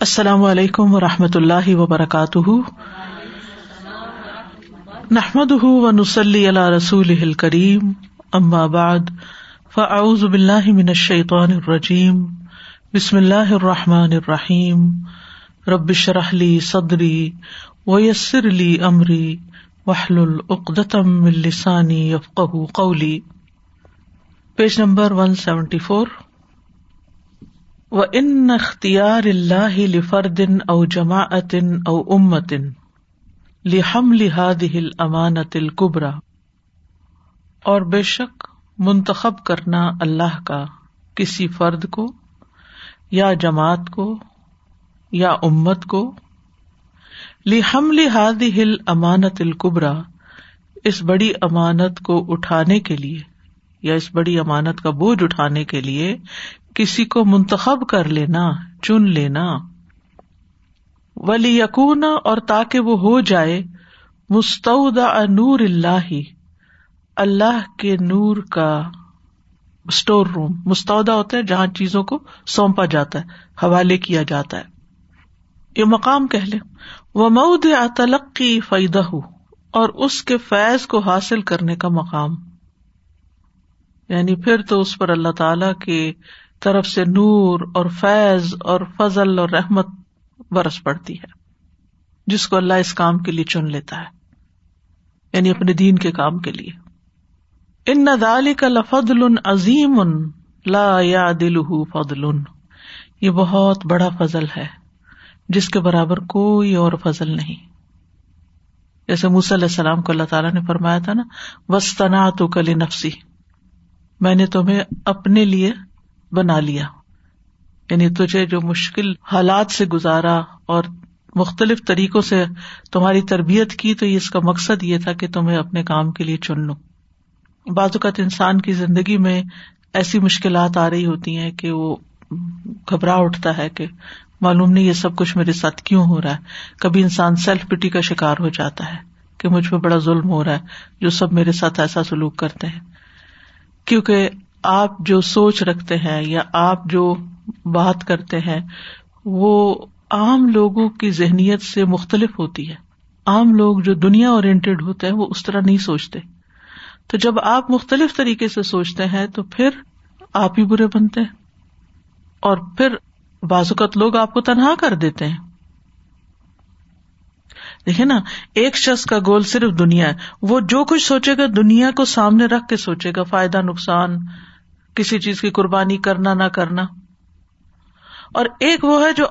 السلام علیکم و رحمۃ اللہ وبرکاتہ۔ نحمد و نسلی اللہ رسول کریم بعد، فاعوذ باللہ من الشیطان الرجیم، بسم اللہ الرحمٰن الرحیم۔ ربش رحلی صدری ویسر علی عمری وحل العقدم السانی یفق قولی۔ Page number one seventy four. و ان اختیار اللہ لفردن او جماعتن او امتن لحم لحاد امانت القبرا اور بے شک منتخب کرنا اللہ کا کسی فرد کو یا جماعت کو یا امت کو لحم لحاد ہل امانت القبرا اس بڑی امانت کو اٹھانے کے لیے یا اس بڑی امانت کا بوجھ اٹھانے کے لیے کسی کو منتخب کر لینا، چن لینا۔ ولی یقون اور تاکہ وہ ہو جائے مستعود نور اللہ اللہ کے نور کا اسٹور روم۔ مستعودہ ہوتا ہے جہاں چیزوں کو سونپا جاتا ہے، حوالے کیا جاتا ہے۔ یہ مقام کہ لے وہ مود تلقی فائدہ ہو اور اس کے فیض کو حاصل کرنے کا مقام۔ یعنی پھر تو اس پر اللہ تعالی کے طرف سے نور اور فیض اور فضل اور رحمت برس پڑتی ہے، جس کو اللہ اس کام کے لیے چن لیتا ہے یعنی اپنے دین کے کام کے لیے۔ ان ندال کا لفضل عظیم، لا یا دل فضل۔ یہ بہت بڑا فضل ہے، جس کے برابر کوئی اور فضل نہیں۔ جیسے موسی علیہ السلام کو اللہ تعالیٰ نے فرمایا تھا نا وسطنا تو کلی نفسی میں نے تمہیں اپنے لیے بنا لیا۔ یعنی تجھے جو مشکل حالات سے گزارا اور مختلف طریقوں سے تمہاری تربیت کی، تو اس کا مقصد یہ تھا کہ تمہیں اپنے کام کے لیے چن لو بعض اوقات انسان کی زندگی میں ایسی مشکلات آ رہی ہوتی ہیں کہ وہ گھبرا اٹھتا ہے کہ معلوم نہیں یہ سب کچھ میرے ساتھ کیوں ہو رہا ہے۔ کبھی انسان سیلف پٹی کا شکار ہو جاتا ہے کہ مجھ پہ بڑا ظلم ہو رہا ہے جو سب میرے ساتھ ایسا سلوک کرتے ہیں۔ کیونکہ آپ جو سوچ رکھتے ہیں یا آپ جو بات کرتے ہیں، وہ عام لوگوں کی ذہنیت سے مختلف ہوتی ہے۔ عام لوگ جو دنیا اورینٹیڈ ہوتے ہیں، وہ اس طرح نہیں سوچتے۔ تو جب آپ مختلف طریقے سے سوچتے ہیں، تو پھر آپ ہی برے بنتے ہیں۔ اور پھر بازوقت لوگ آپ کو تنہا کر دیتے ہیں۔ دیکھے نا، ایک شخص کا گول صرف دنیا ہے۔ وہ جو کچھ سوچے گا، دنیا کو سامنے رکھ کے سوچے گا، فائدہ، نقصان کسی چیز کی قربانی کرنا نہ کرنا۔ اور ایک وہ ہے جو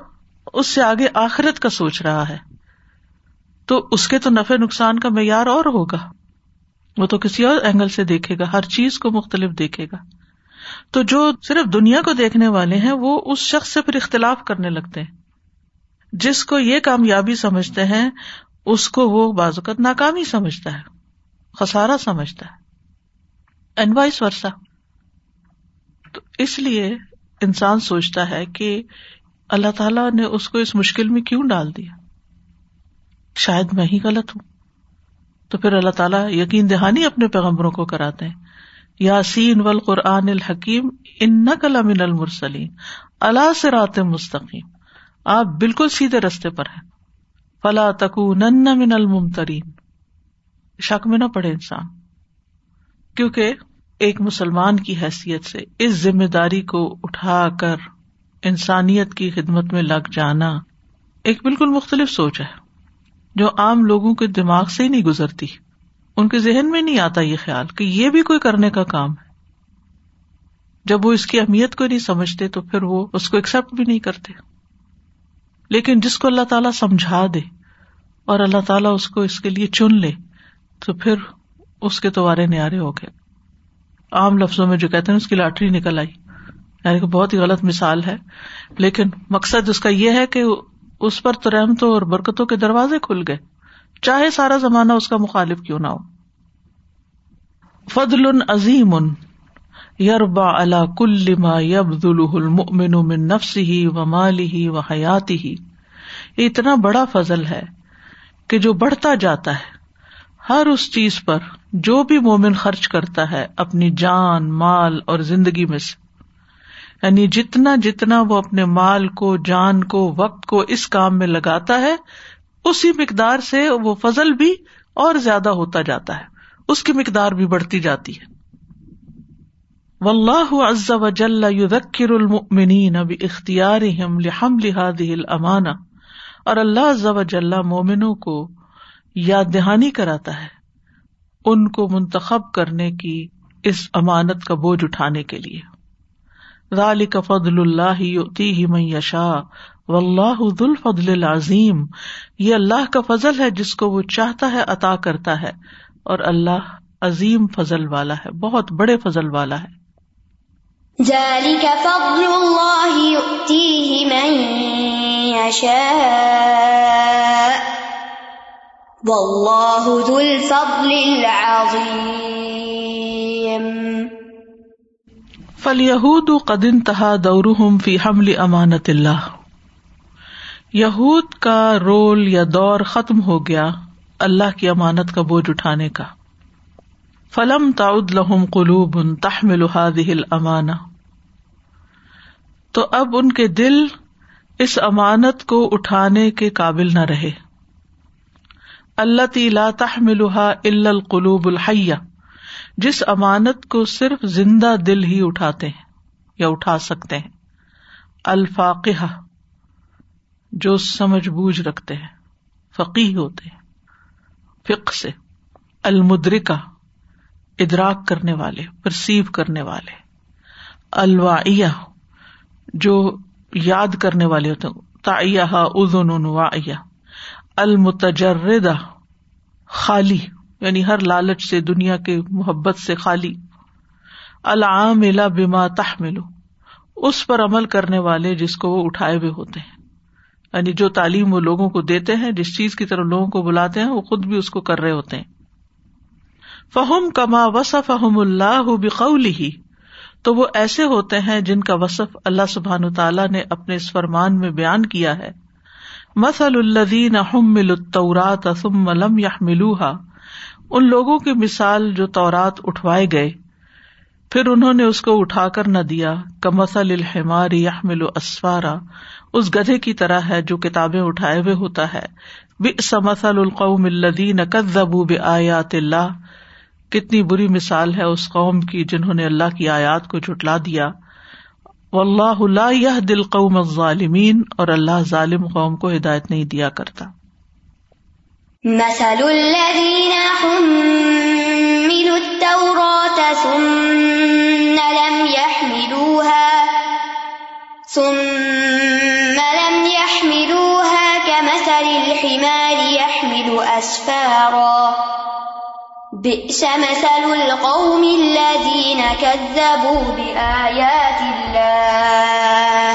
اس سے آگے آخرت کا سوچ رہا ہے۔ تو اس کے تو نفع نقصان کا معیار اور ہوگا۔ وہ تو کسی اور اینگل سے دیکھے گا، ہر چیز کو مختلف دیکھے گا۔ تو جو صرف دنیا کو دیکھنے والے ہیں، وہ اس شخص سے پھر اختلاف کرنے لگتے ہیں۔ جس کو یہ کامیابی سمجھتے ہیں، اس کو وہ بازوقت ناکامی سمجھتا ہے خسارا سمجھتا ہے۔ وائس ورسا تو اس لیے انسان سوچتا ہے کہ اللہ تعالیٰ نے اس کو اس مشکل میں کیوں ڈال دیا؟ شاید میں ہی غلط ہوں۔ تو پھر اللہ تعالیٰ یقین دہانی اپنے پیغمبروں کو کراتے ہیں۔ یاسین ول قرآن الحکیم ان نقل امن المرسلیم اللہ سے رات مستقیم۔ آپ بالکل سیدھے رستے پر ہیں۔ فلا تک من المترین شک میں نہ پڑے انسان۔ کیونکہ ایک مسلمان کی حیثیت سے اس ذمہ داری کو اٹھا کر انسانیت کی خدمت میں لگ جانا ایک بالکل مختلف سوچ ہے، جو عام لوگوں کے دماغ سے ہی نہیں گزرتی۔ ان کے ذہن میں نہیں آتا یہ خیال کہ یہ بھی کوئی کرنے کا کام ہے۔ جب وہ اس کی اہمیت کو نہیں سمجھتے تو پھر وہ اس کو ایکسپٹ بھی نہیں کرتے۔ لیکن جس کو اللہ تعالیٰ سمجھا دے اور اللہ تعالیٰ اس کو اس کے لیے چن لے، تو پھر اس کے توارے نیارے ہو گئے۔ عام لفظوں میں جو کہتے ہیں، اس کی لاٹری نکل آئی۔ یعنی کہ بہت ہی غلط مثال ہے۔ لیکن مقصد اس کا یہ ہے کہ اس پر تو رحمتوں اور برکتوں کے دروازے کھل گئے۔ چاہے سارا زمانہ اس کا مخالف کیوں نہ ہو۔ فضل عظیم ان یربا اللہ کل ما یبد المؤمن من نفس ہی و مالی ہی و حیاتی ہی یہ اتنا بڑا فضل ہے کہ جو بڑھتا جاتا ہے، ہر اس چیز پر جو بھی مومن خرچ کرتا ہے اپنی جان، مال اور زندگی میں سے۔ یعنی جتنا جتنا وہ اپنے مال کو، جان کو، وقت کو اس کام میں لگاتا ہے، اسی مقدار سے وہ فضل بھی اور زیادہ ہوتا جاتا ہے۔ اس کی مقدار بھی بڑھتی جاتی ہے۔ واللہ عز وجل یذکر المؤمنین باختیارہم لحمل هذه الامانہ۔ اور اللہ عز وجل مومنوں کو یاد دہانی کراتا ہے۔ ان کو منتخب کرنے کی اس امانت کا بوجھ اٹھانے کے لیے۔ ذالک فضل اللہ یؤتیہ من یشاء واللہ ذو الفضل العظیم۔ یہ اللہ کا فضل ہے جس کو وہ چاہتا ہے، عطا کرتا ہے۔ اور اللہ عظیم فضل والا ہے، بہت بڑے فضل والا ہے۔ فضل من واللہ ذو الفضل العظیم۔ فلیہود قد انتہا دورہم فی حمل امانت اللہ یہود کا رول یا دور ختم ہو گیا اللہ کی امانت کا بوجھ اٹھانے کا۔ فلم تعد لہم قلوب تحمل هذه الامانہ تو اب ان کے دل اس امانت کو اٹھانے کے قابل نہ رہے۔ اللہ تیلا تحملها الا القلوب الحیہ، جس امانت کو صرف زندہ دل ہی اٹھاتے ہیں یا اٹھا سکتے ہیں۔ الفاقہ جو سمجھ بوجھ رکھتے ہیں فقی ہوتے ہیں۔ فق سے المدرکا ادراک کرنے والے، پرسیو کرنے والے۔ الواعیہ جو یاد کرنے والے ہوتے ہیں۔ تائیہ ادن واعیہ المتجردہ، خالی یعنی ہر لالچ سے، دنیا کے محبت سے خالی۔ العام بما تحملو، اس پر عمل کرنے والے جس کو وہ اٹھائے ہوئے ہوتے ہیں۔ یعنی جو تعلیم وہ لوگوں کو دیتے ہیں، جس چیز کی طرح لوگوں کو بلاتے ہیں، وہ خود بھی اس کو کر رہے ہوتے ہیں۔ فہم کما وصف فہم اللہ بقول ہی تو وہ ایسے ہوتے ہیں جن کا وصف اللہ سبحان تعالیٰ نے اپنے اس فرمان میں بیان کیا ہے۔ مسل الدین حمل الطورات ثم لم يحملوها ان لوگوں کی مثال جو تورات اٹھوائے گئے، پھر انہوں نے اس کو اٹھا کر نہ دیا۔ کمسل الحمار یحمل اسفارا۔ اس گدھے کی طرح ہے جو کتابیں اٹھائے ہوئے ہوتا ہے۔ بئس مثل القوم الذین كذبوا بآیات اللہ۔ کتنی بری مثال ہے اس قوم کی جنہوں نے اللہ کی آیات کو جٹلا دیا۔ اللہ اللہ دل قوم ظالمین اور اللہ ظالم قوم کو ہدایت نہیں دیا کرتا۔ مثل الذين حملوا التوراة ثم لم يحملوها، ثم لم يحملوها كمثل الحمار يحمل أسفارا۔ بئس مثل القوم الذين كذبوا بآيات الله.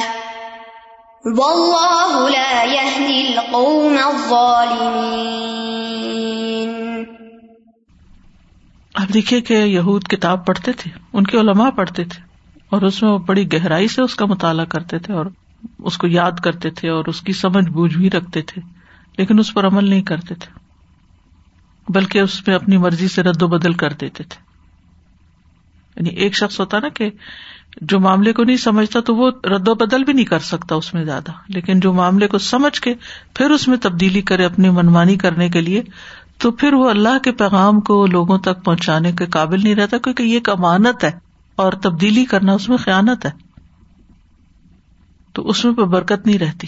والله لا يهدي القوم الظالمين. اب دیکھیے کہ یہود کتاب پڑھتے تھے، ان کے علماء پڑھتے تھے اور اس میں وہ بڑی گہرائی سے اس کا مطالعہ کرتے تھے اور اس کو یاد کرتے تھے اور اس کی سمجھ بوجھ بھی رکھتے تھے، لیکن اس پر عمل نہیں کرتے تھے۔ بلکہ اس میں اپنی مرضی سے رد و بدل کر دیتے تھے۔ یعنی ایک شخص ہوتا نا کہ جو معاملے کو نہیں سمجھتا تو وہ رد و بدل بھی نہیں کر سکتا اس میں زیادہ۔ لیکن جو معاملے کو سمجھ کے پھر اس میں تبدیلی کرے اپنی منمانی کرنے کے لیے، تو پھر وہ اللہ کے پیغام کو لوگوں تک پہنچانے کے قابل نہیں رہتا، کیونکہ یہ ایک امانت ہے اور تبدیلی کرنا اس میں خیالت ہے۔ تو اس میں برکت نہیں رہتی۔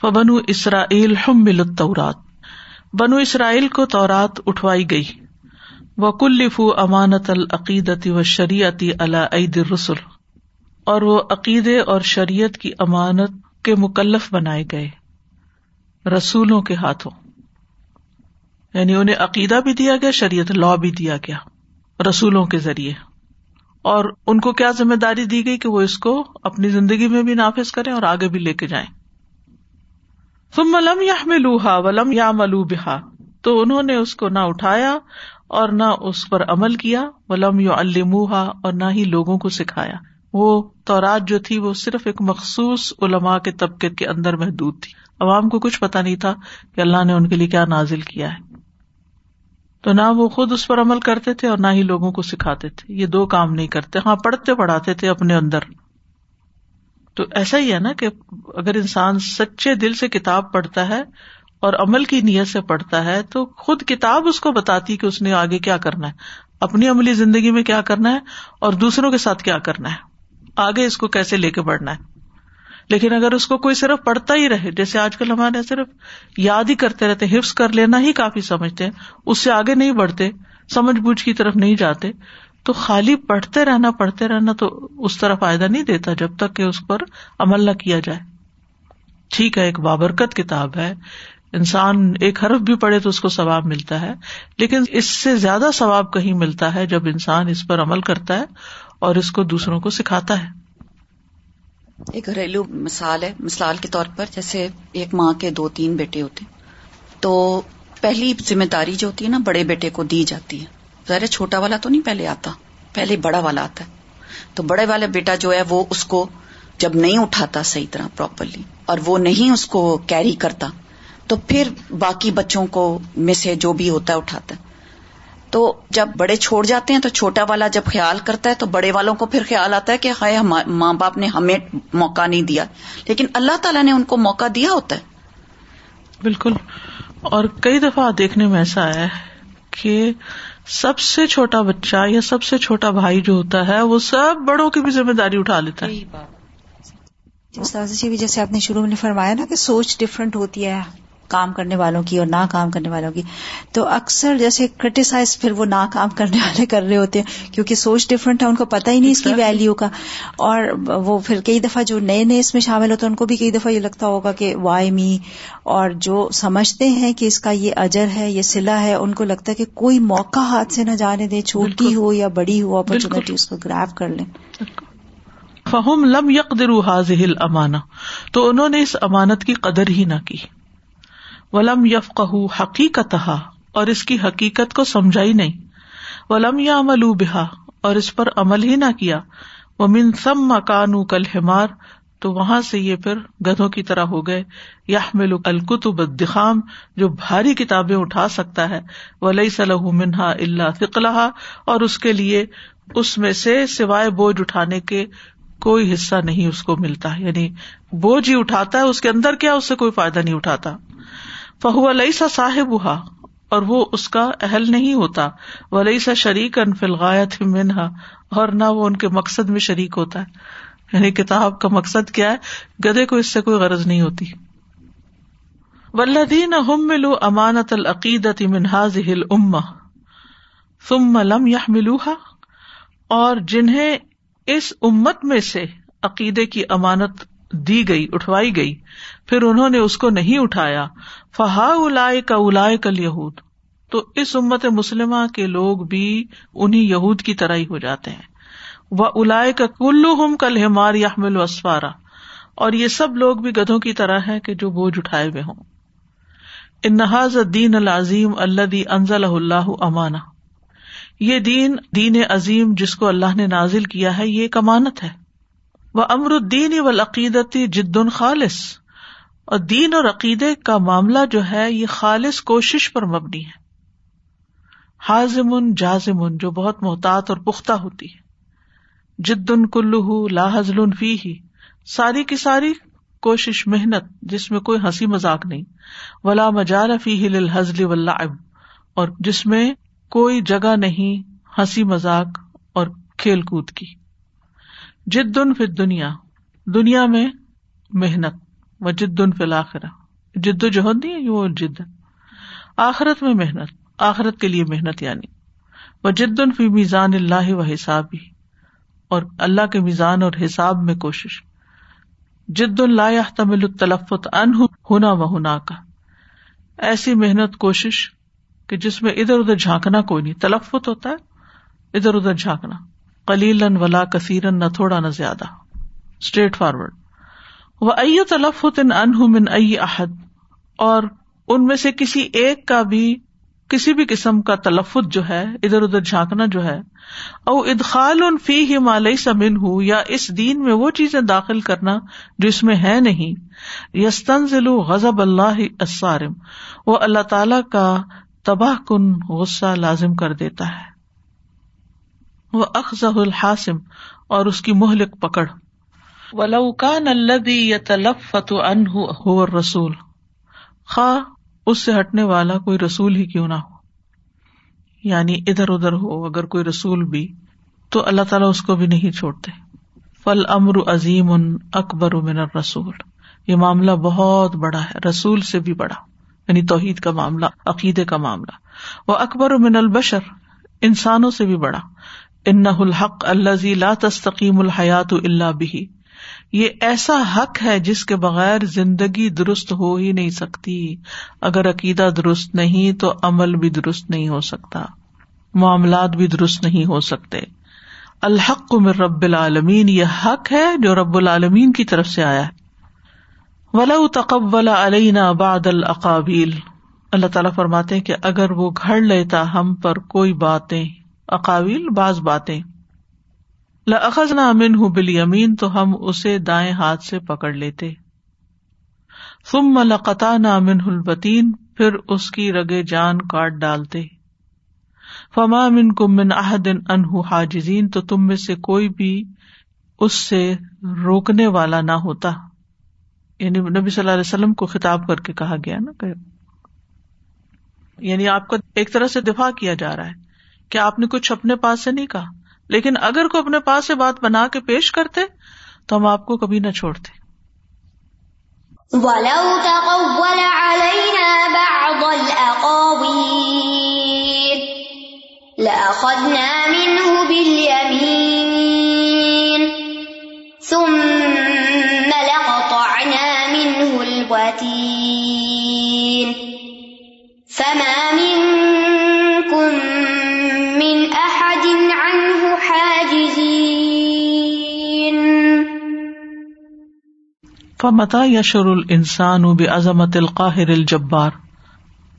فبن اسرائیل ہم بنو اسرائیل کو تورات اٹھوائی گئی۔ وہ کلفو امانت العقیدتی و شریعتی عید رسول اور وہ عقیدے اور شریعت کی امانت کے مکلف بنائے گئے۔ رسولوں کے ہاتھوں۔ یعنی انہیں عقیدہ بھی دیا گیا، شریعت لا بھی دیا گیا، رسولوں کے ذریعے۔ اور ان کو کیا ذمہ داری دی گئی کہ وہ اس کو اپنی زندگی میں بھی نافذ کریں اور آگے بھی لے کے جائیں؟ تم ملم یا ولم یا ملو بہا تو انہوں نے اس کو نہ اٹھایا اور نہ اس پر عمل کیا، ولم یو الموہا اور نہ ہی لوگوں کو سکھایا۔ وہ تورات جو تھی، وہ صرف ایک مخصوص علماء کے طبقے کے اندر محدود تھی۔ عوام کو کچھ پتا نہیں تھا کہ اللہ نے ان کے لیے کیا نازل کیا ہے۔ تو نہ وہ خود اس پر عمل کرتے تھے اور نہ ہی لوگوں کو سکھاتے تھے۔ یہ دو کام نہیں کرتے ہاں پڑھتے پڑھاتے تھے اپنے اندر۔ تو ایسا ہی ہے نا کہ اگر انسان سچے دل سے کتاب پڑھتا ہے اور عمل کی نیت سے پڑھتا ہے تو خود کتاب اس کو بتاتی کہ اس نے آگے کیا کرنا ہے، اپنی عملی زندگی میں کیا کرنا ہے اور دوسروں کے ساتھ کیا کرنا ہے، آگے اس کو کیسے لے کے بڑھنا ہے۔ لیکن اگر اس کو کوئی صرف پڑھتا ہی رہے، جیسے آج کل ہمارے صرف یاد ہی کرتے رہتے، حفظ کر لینا ہی کافی سمجھتے ہیں، اس سے آگے نہیں بڑھتے، سمجھ بوجھ کی طرف نہیں جاتے تو خالی پڑھتے رہنا پڑھتے رہنا تو اس طرح فائدہ نہیں دیتا جب تک کہ اس پر عمل نہ کیا جائے۔ ٹھیک ہے، ایک بابرکت کتاب ہے۔ انسان ایک حرف بھی پڑھے تو اس کو ثواب ملتا ہے، لیکن اس سے زیادہ ثواب کہیں ملتا ہے جب انسان اس پر عمل کرتا ہے اور اس کو دوسروں کو سکھاتا ہے۔ ایک گھریلو مثال ہے، مثال کے طور پر جیسے ایک ماں کے دو تین بیٹے ہوتے تو پہلی ذمہ داری جو ہوتی ہے نا، بڑے بیٹے کو دی جاتی ہے۔ ظاہر چھوٹا والا تو نہیں پہلے آتا، پہلے بڑا والا آتا ہے۔ تو بڑے والا بیٹا جو ہے وہ اس کو جب نہیں اٹھاتا صحیح طرح پراپرلی اور وہ نہیں اس کو کیری کرتا، تو پھر باقی بچوں کو میں سے جو بھی ہوتا ہے اٹھاتا ہے۔ تو جب بڑے چھوڑ جاتے ہیں تو چھوٹا والا جب خیال کرتا ہے تو بڑے والوں کو پھر خیال آتا ہے کہ ہائے ماں باپ نے ہمیں موقع نہیں دیا۔ لیکن اللہ تعالیٰ نے ان کو موقع دیا ہوتا ہے۔ بالکل۔ اور کئی دفعہ دیکھنے میں ایسا ہے کہ سب سے چھوٹا بچہ یا سب سے چھوٹا بھائی جو ہوتا ہے، وہ سب بڑوں کی بھی ذمہ داری اٹھا لیتا ہے۔ جی جیسے آپ نے شروع میں فرمایا نا کہ سوچ ڈفرینٹ ہوتی ہے۔ کام کرنے والوں کی اور نہ کام کرنے والوں کی۔ تو اکثر جیسے کریٹیسائز پھر وہ نہ کام کرنے والے کر رہے ہوتے ہیں کیونکہ سوچ ڈفرنٹ ہے ان کو پتہ ہی نہیں اس کی ویلو کا۔ اور وہ پھر کئی دفعہ جو نئے نئے اس میں شامل ہوتے ہیں ان کو بھی کئی دفعہ یہ لگتا ہوگا کہ وائی می اور جو سمجھتے ہیں کہ اس کا یہ اجر ہے یہ سلا ہے ان کو لگتا ہے کہ کوئی موقع ہاتھ سے نہ جانے دے چھوٹی ہو یا بڑی ہو اپرچونیٹی اس کو گراف کر لیں۔ فہم لم یک درو حاضل امانا تو انہوں نے اس امانت کی قدر ہی نہ کی۔ ولم یف حقیقت اور اس کی حقیقت کو سمجھا ہی نہیں۔ ولم یا عمل بحا اور اس پر عمل ہی نہ کیا۔ وہ من سم مکانو کل ہمار تو وہاں سے یہ پھر گدھوں کی طرح ہو گئے۔ یا مل الکتب دخام جو بھاری کتابیں اٹھا سکتا ہے۔ ولی صلاح منہا اللہ فکلحا اور اس کے لیے اس میں سے سوائے بوجھ اٹھانے کے کوئی حصہ نہیں اس کو ملتا۔ یعنی بوجھ ہی اٹھاتا ہے، اس کے اندر کیا اس سے کوئی فائدہ نہیں اٹھاتا۔ فہو علیہ سا صاحب ہوا اور وہ اس کا اہل نہیں ہوتا۔ وہ علیہ سا شریک انفلغایت منہا، اور نہ وہ ان کے مقصد میں شریک ہوتا ہے۔ یعنی کتاب کا مقصد کیا ہے؟ گدے کو اس سے کوئی غرض نہیں ہوتی۔ ولدین ہم ملو امانت العقیدت منہاز ہل اما ثم لم یا اور جنہیں اس امت میں سے عقیدے کی امانت دی گئی، اٹھوائی گئی۔ پھر انہوں نے اس کو نہیں اٹھایا۔ فہا الا کا الا کل یہود تو اس امت مسلم کے لوگ بھی انہیں یہود کی طرح ہی ہو جاتے ہیں۔ وہ الا کا کلو ہم کل ہمار یحمل وسفارا اور یہ سب لوگ بھی گدھوں کی طرح ہے کہ جو بوجھ اٹھائے ہوئے ہوں۔ انحاظ دین العظیم اللہ دی انزل اللہ امانا یہ دین دین عظیم جس کو اللہ نے نازل کیا ہے، یہ ایک امانت ہے۔ وہ امر الدین و عقیدتی جد خالص۔ اور دین اور عقیدے کا معاملہ جو ہے، یہ خالص کوشش پر مبنی ہے۔ حاضم جازم، جو بہت محتاط اور پختہ ہوتی ہے۔ جد ان کلو لا حضل فی ہی ساری کی ساری کوشش، محنت، جس میں کوئی ہنسی مذاق نہیں۔ ولا مجال فی ہل حضل اور جس میں کوئی جگہ نہیں، ہنسی مذاق اور کھیل کود کی۔ جد فی دنیا دنیا میں محنت۔ وہ جد ان جد و جہد نہیں وہ جد۔ آخرت میں محنت، آخرت کے لیے محنت یعنی۔ وہ جد فی میزان اللہ و حساب ہی اور اللہ کے میزان اور حساب میں کوشش۔ جد اللہ تمل الطلفت ان ہونا و ہونا کا ایسی محنت، کوشش کہ جس میں ادھر ادھر جھانکنا کوئی نہیں۔ تلفت ہوتا ہے، ادھر ادھر جھانکنا۔ کلیلن ولا کثیرن نہ تھوڑا نہ زیادہ۔ اسٹریٹ فارورڈ وہ ائ تلفت ان من ائی احد اور ان میں سے کسی ایک کا بھی کسی بھی قسم کا تلفظ جو ہے، ادھر ادھر جھانکنا جو ہے، او ادخال ان فی ہمالیہ سمن ہوں یا اس دین میں وہ چیزیں داخل کرنا جو اس میں ہے نہیں۔ یستن ضلع غزب اللہ السارم وہ اللہ تعالی کا تباہ کن غصہ لازم کر دیتا ہے۔ وہ اخذ الحاسم اور اس کی مہلک پکڑ۔ ولوکان الدی یا تلفت ان رسول خواہ، اس سے ہٹنے والا کوئی رسول ہی کیوں نہ ہو؟ یعنی ادھر ادھر ہو، اگر کوئی رسول بھی، تو اللہ تعالیٰ اس کو بھی نہیں چھوڑتے۔ فل امر عظیم ان اکبر من رسول یہ معاملہ بہت بڑا ہے، رسول سے بھی بڑا۔ یعنی توحید کا معاملہ، عقیدے کا معاملہ۔ وہ اکبر من البشر، انسانوں سے بھی بڑا۔ ان الحق اللہ لا تستقیم الحیات اللہ بھی یہ ایسا حق ہے جس کے بغیر زندگی درست ہو ہی نہیں سکتی۔ اگر عقیدہ درست نہیں تو عمل بھی درست نہیں ہو سکتا۔ معاملات بھی درست نہیں ہو سکتے۔ الحق میں رب العالمین، یہ حق ہے جو رب العالمین کی طرف سے آیا ہے۔ ولا تقبل علینا بعد العقابیل اللہ تعالیٰ فرماتے کہ اگر وہ گھڑ لیتا ہم پر کوئی باتیں اقاویل بعض باتیں۔ لخذ نہ امن ہوں بل امین تو ہم اسے دائیں ہاتھ سے پکڑ لیتے۔ ثم لقتا نہ امن البتین پھر اس کی رگے جان کاٹ ڈالتے۔ فما من کمن احدن انہ حاجزین، تو تم میں سے کوئی بھی اس سے روکنے والا نہ ہوتا۔ یعنی نبی صلی اللہ علیہ وسلم کو خطاب کر کے کہا گیا نا کہ یعنی آپ کا ایک طرح سے دفاع کیا جا رہا ہے۔ کہ آپ نے کچھ اپنے پاس سے نہیں کہا؟ لیکن اگر کوئی اپنے پاس سے بات بنا کے پیش کرتے تو ہم آپ کو کبھی نہ چھوڑتے۔ فما فمتا یشر الانسان بعظمت القاہر الجبار۔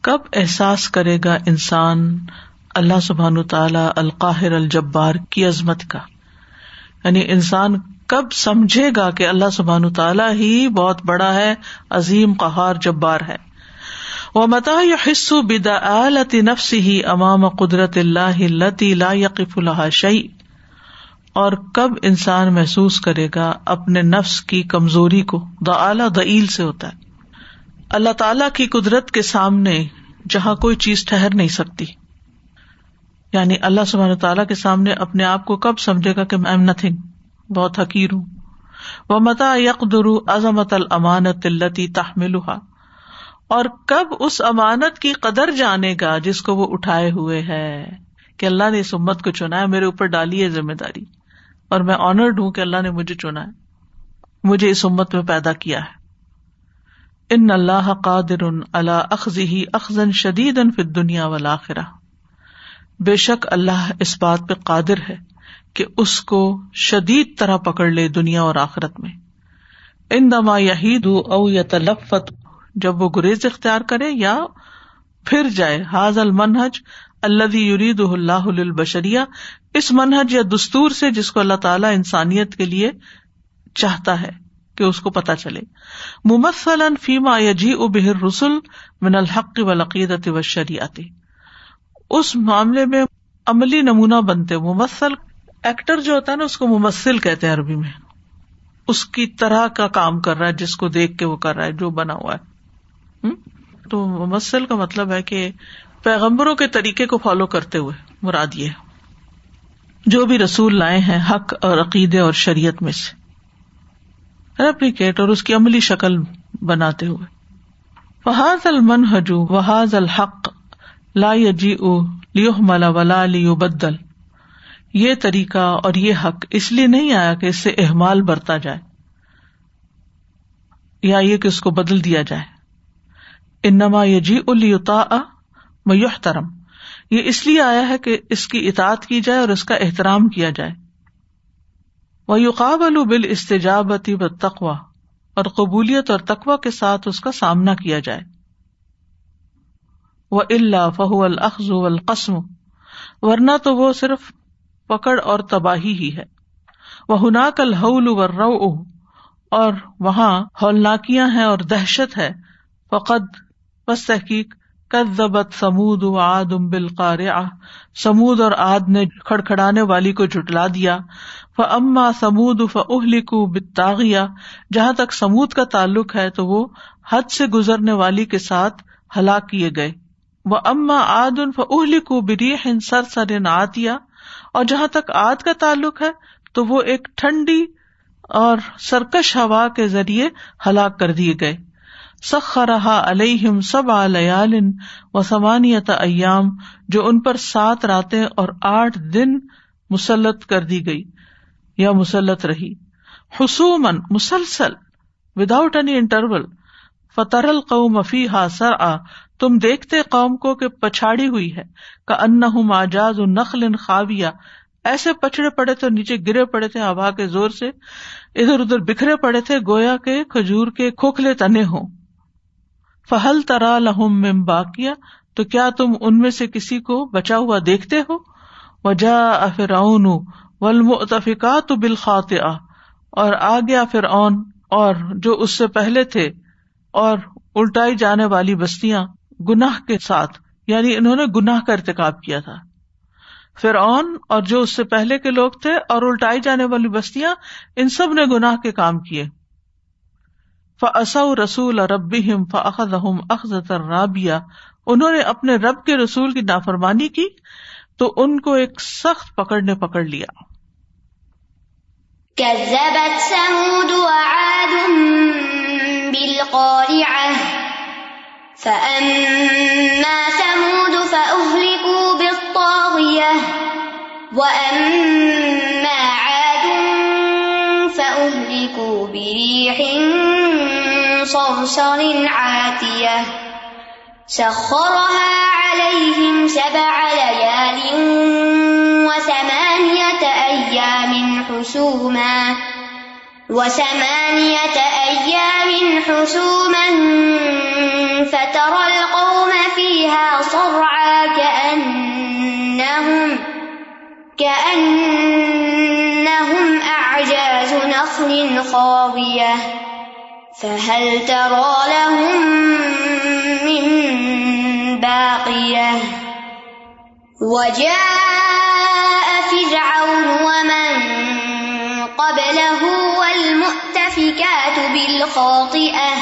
کب احساس کرے گا انسان اللہ سبحان تعالی القاہر الجبار کی عظمت کا؟ یعنی انسان کب سمجھے گا کہ اللہ سبحان تعالیٰ ہی بہت بڑا ہے، عظیم قہار جبار ہے۔ وہ متا حصو بدا نفس ہی امام قدرت اللہ لتی لا یقف اللہ شعی اور کب انسان محسوس کرے گا اپنے نفس کی کمزوری کو دا اعلی دعیل سے ہوتا ہے۔ اللہ تعالی کی قدرت کے سامنے جہاں کوئی چیز ٹہر نہیں سکتی۔ یعنی اللہ سبحانہ تعالیٰ کے سامنے اپنے آپ کو کب سمجھے گا کہ ایم نتھنگ بہت حقیر ہوں۔ وہ متا یکدر عظمت المانت التی تحمل اور کب اس امانت کی قدر جانے گا جس کو وہ اٹھائے ہوئے ہے کہ اللہ نے اس امت کو چنا ہے، میرے اوپر ڈالی ہے ذمہ داری۔ اور میں آنرڈ ہوں کہ اللہ نے مجھے چنا ہے۔ مجھے اس امت میں پیدا کیا ہے۔ ان اللہ قادر اللہ اخذی اخذن شدید فت دنیا والا بے شک اللہ اس بات پہ قادر ہے کہ اس کو شدید طرح پکڑ لے دنیا اور آخرت میں۔ ان دما یہید او یا تلفت جب وہ گریز اختیار کرے یا پھر جائے حاض المنہج اللہ یرید اللہ البشریہ اس منہج یا دستور سے جس کو اللہ تعالیٰ انسانیت کے لیے چاہتا ہے کہ اس کو پتا چلے۔ ممثلا فیما یجی بہر رسول من الحق و لقیدت و شریعت اس معاملے میں عملی نمونہ بنتے ممثل، ایکٹر جو ہوتا ہے نا، اس کو ممثل کہتے ہیں عربی میں۔ اس کی طرح کا کام کر رہا ہے، جس کو دیکھ کے وہ کر رہا ہے، جو بنا ہوا ہے۔ تو ممثل کا مطلب ہے کہ پیغمبروں کے طریقے کو فالو کرتے ہوئے مراد یہ جو بھی رسول لائے ہیں حق اور عقیدے اور شریعت میں سے۔ ریپلیکیٹ اور اس کی عملی شکل بناتے ہوئے۔ فہاز المن حجو وحاظ الحق لا جی او لیو ملا ولا لیو بدل یہ طریقہ اور یہ حق اس لیے نہیں آیا کہ اس سے احمال برتا جائے۔ یا یہ کہ اس کو بدل دیا جائے۔ انما یہ جی میحترم یہ اس لیے آیا ہے کہ اس کی اطاعت کی جائے اور اس کا احترام کیا جائے۔ وہ یوقاب بال استجابتی و تقوا اور قبولیت اور تقوا کے ساتھ اس کا سامنا کیا جائے۔ وہ اللہ فہو الخذ القسم ورنہ تو وہ صرف پکڑ اور تباہی ہی ہے۔ وہ ہناک الحول و رو اور وہاں ہولناکیاں ہیں اور دہشت ہے۔ فقد بس تحقیق کذبت سمود و آد ام بالقار سمود اور آد نے کھڑکھڑانے والی کو جھٹلا دیا۔ ف اما سمود ف اہلکو بتاغیا جہاں تک سمود کا تعلق ہے تو وہ حد سے گزرنے والی کے ساتھ ہلاک کیے گئے۔ وہ اما آد ان فہلکو بری ہن سر سر آتیا اور جہاں تک آد کا تعلق ہے تو وہ ایک ٹھنڈی اور سرکش ہوا کے ذریعے ہلاک کر دیے گئے۔ سخرہا علیہم سب لیال و سمانیت ایام، جو ان پر سات راتیں اور آٹھ دن مسلط کر دی گئی یا مسلط رہی۔ حسومن مسلسل وداؤٹ اینی انٹرول فترل قوم فی ہا سر آ تم دیکھتے قوم کو کہ پچھاڑی ہوئی ہے۔ کا ان آجاز نخل خاویہ ایسے پچھڑے پڑے تھے، نیچے گرے پڑے تھے، ہوا کے زور سے۔ ادھر ادھر بکھرے پڑے تھے، گویا کے کھجور کے کھوکھلے تنے ہوں۔ فہل ترا لہم مم باقیہ تو کیا تم ان میں سے کسی کو بچا ہوا دیکھتے ہو؟ وجا فرعون والمؤتفقات بالخاط اور آ گیا فرعون اور جو اس سے پہلے تھے اور الٹائی جانے والی بستیاں گناہ کے ساتھ یعنی انہوں نے گناہ کا ارتقاب کیا تھا۔ فرعون اور جو اس سے پہلے کے لوگ تھے اور الٹائی جانے والی بستیاں، ان سب نے گناہ کے کام کیے۔ فص رسول رب فخذ اخذ رابیہ انہوں نے اپنے رب کے رسول کی نافرمانی کی، تو ان کو ایک سخت پکڑ نے پکڑ لیا۔ كذبت ثمود وعاد بالقارعة۔ فأما ثمود فأهلكوا بالطاغية۔ وأما صرصر عاتية سخرها عليهم سبع ليال وثمانية أيام حسوما وثمانية أيام حسوما فترى القوم فيها صرعا كأنهم كأنهم أعجاز نخل خاوية فهل ترى لهم من باقية؟ وجاء فرعون ومن قبله والمؤتفكات بالخاطئة.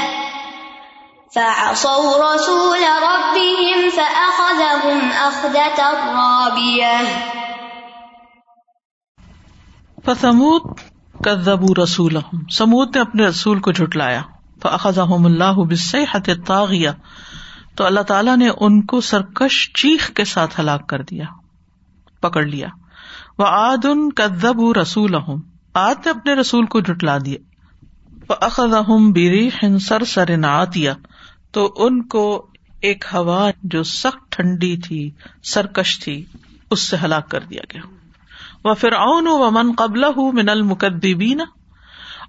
فعصوا رسول ربهم فأخذهم أخذة رابية. فثمود کذبوا رسولهم۔ سمود نے اپنے رسول کو جھٹلایا۔ فاخذهم اللہ بالصيحة الطاغیہ تو اللہ تعالیٰ نے ان کو سرکش چیخ کے ساتھ ہلاک کر دیا، پکڑ لیا۔ وہ آد ان کدب رسول آد نے اپنے رسول کو جٹلا دیا۔ اخذ بیری سر سر نعتیا تو ان کو ایک ہوا جو سخت ٹھنڈی تھی، سرکش تھی، اس سے ہلاک کر دیا گیا۔ وہ فرعون و من قبل ہوں من المقدبین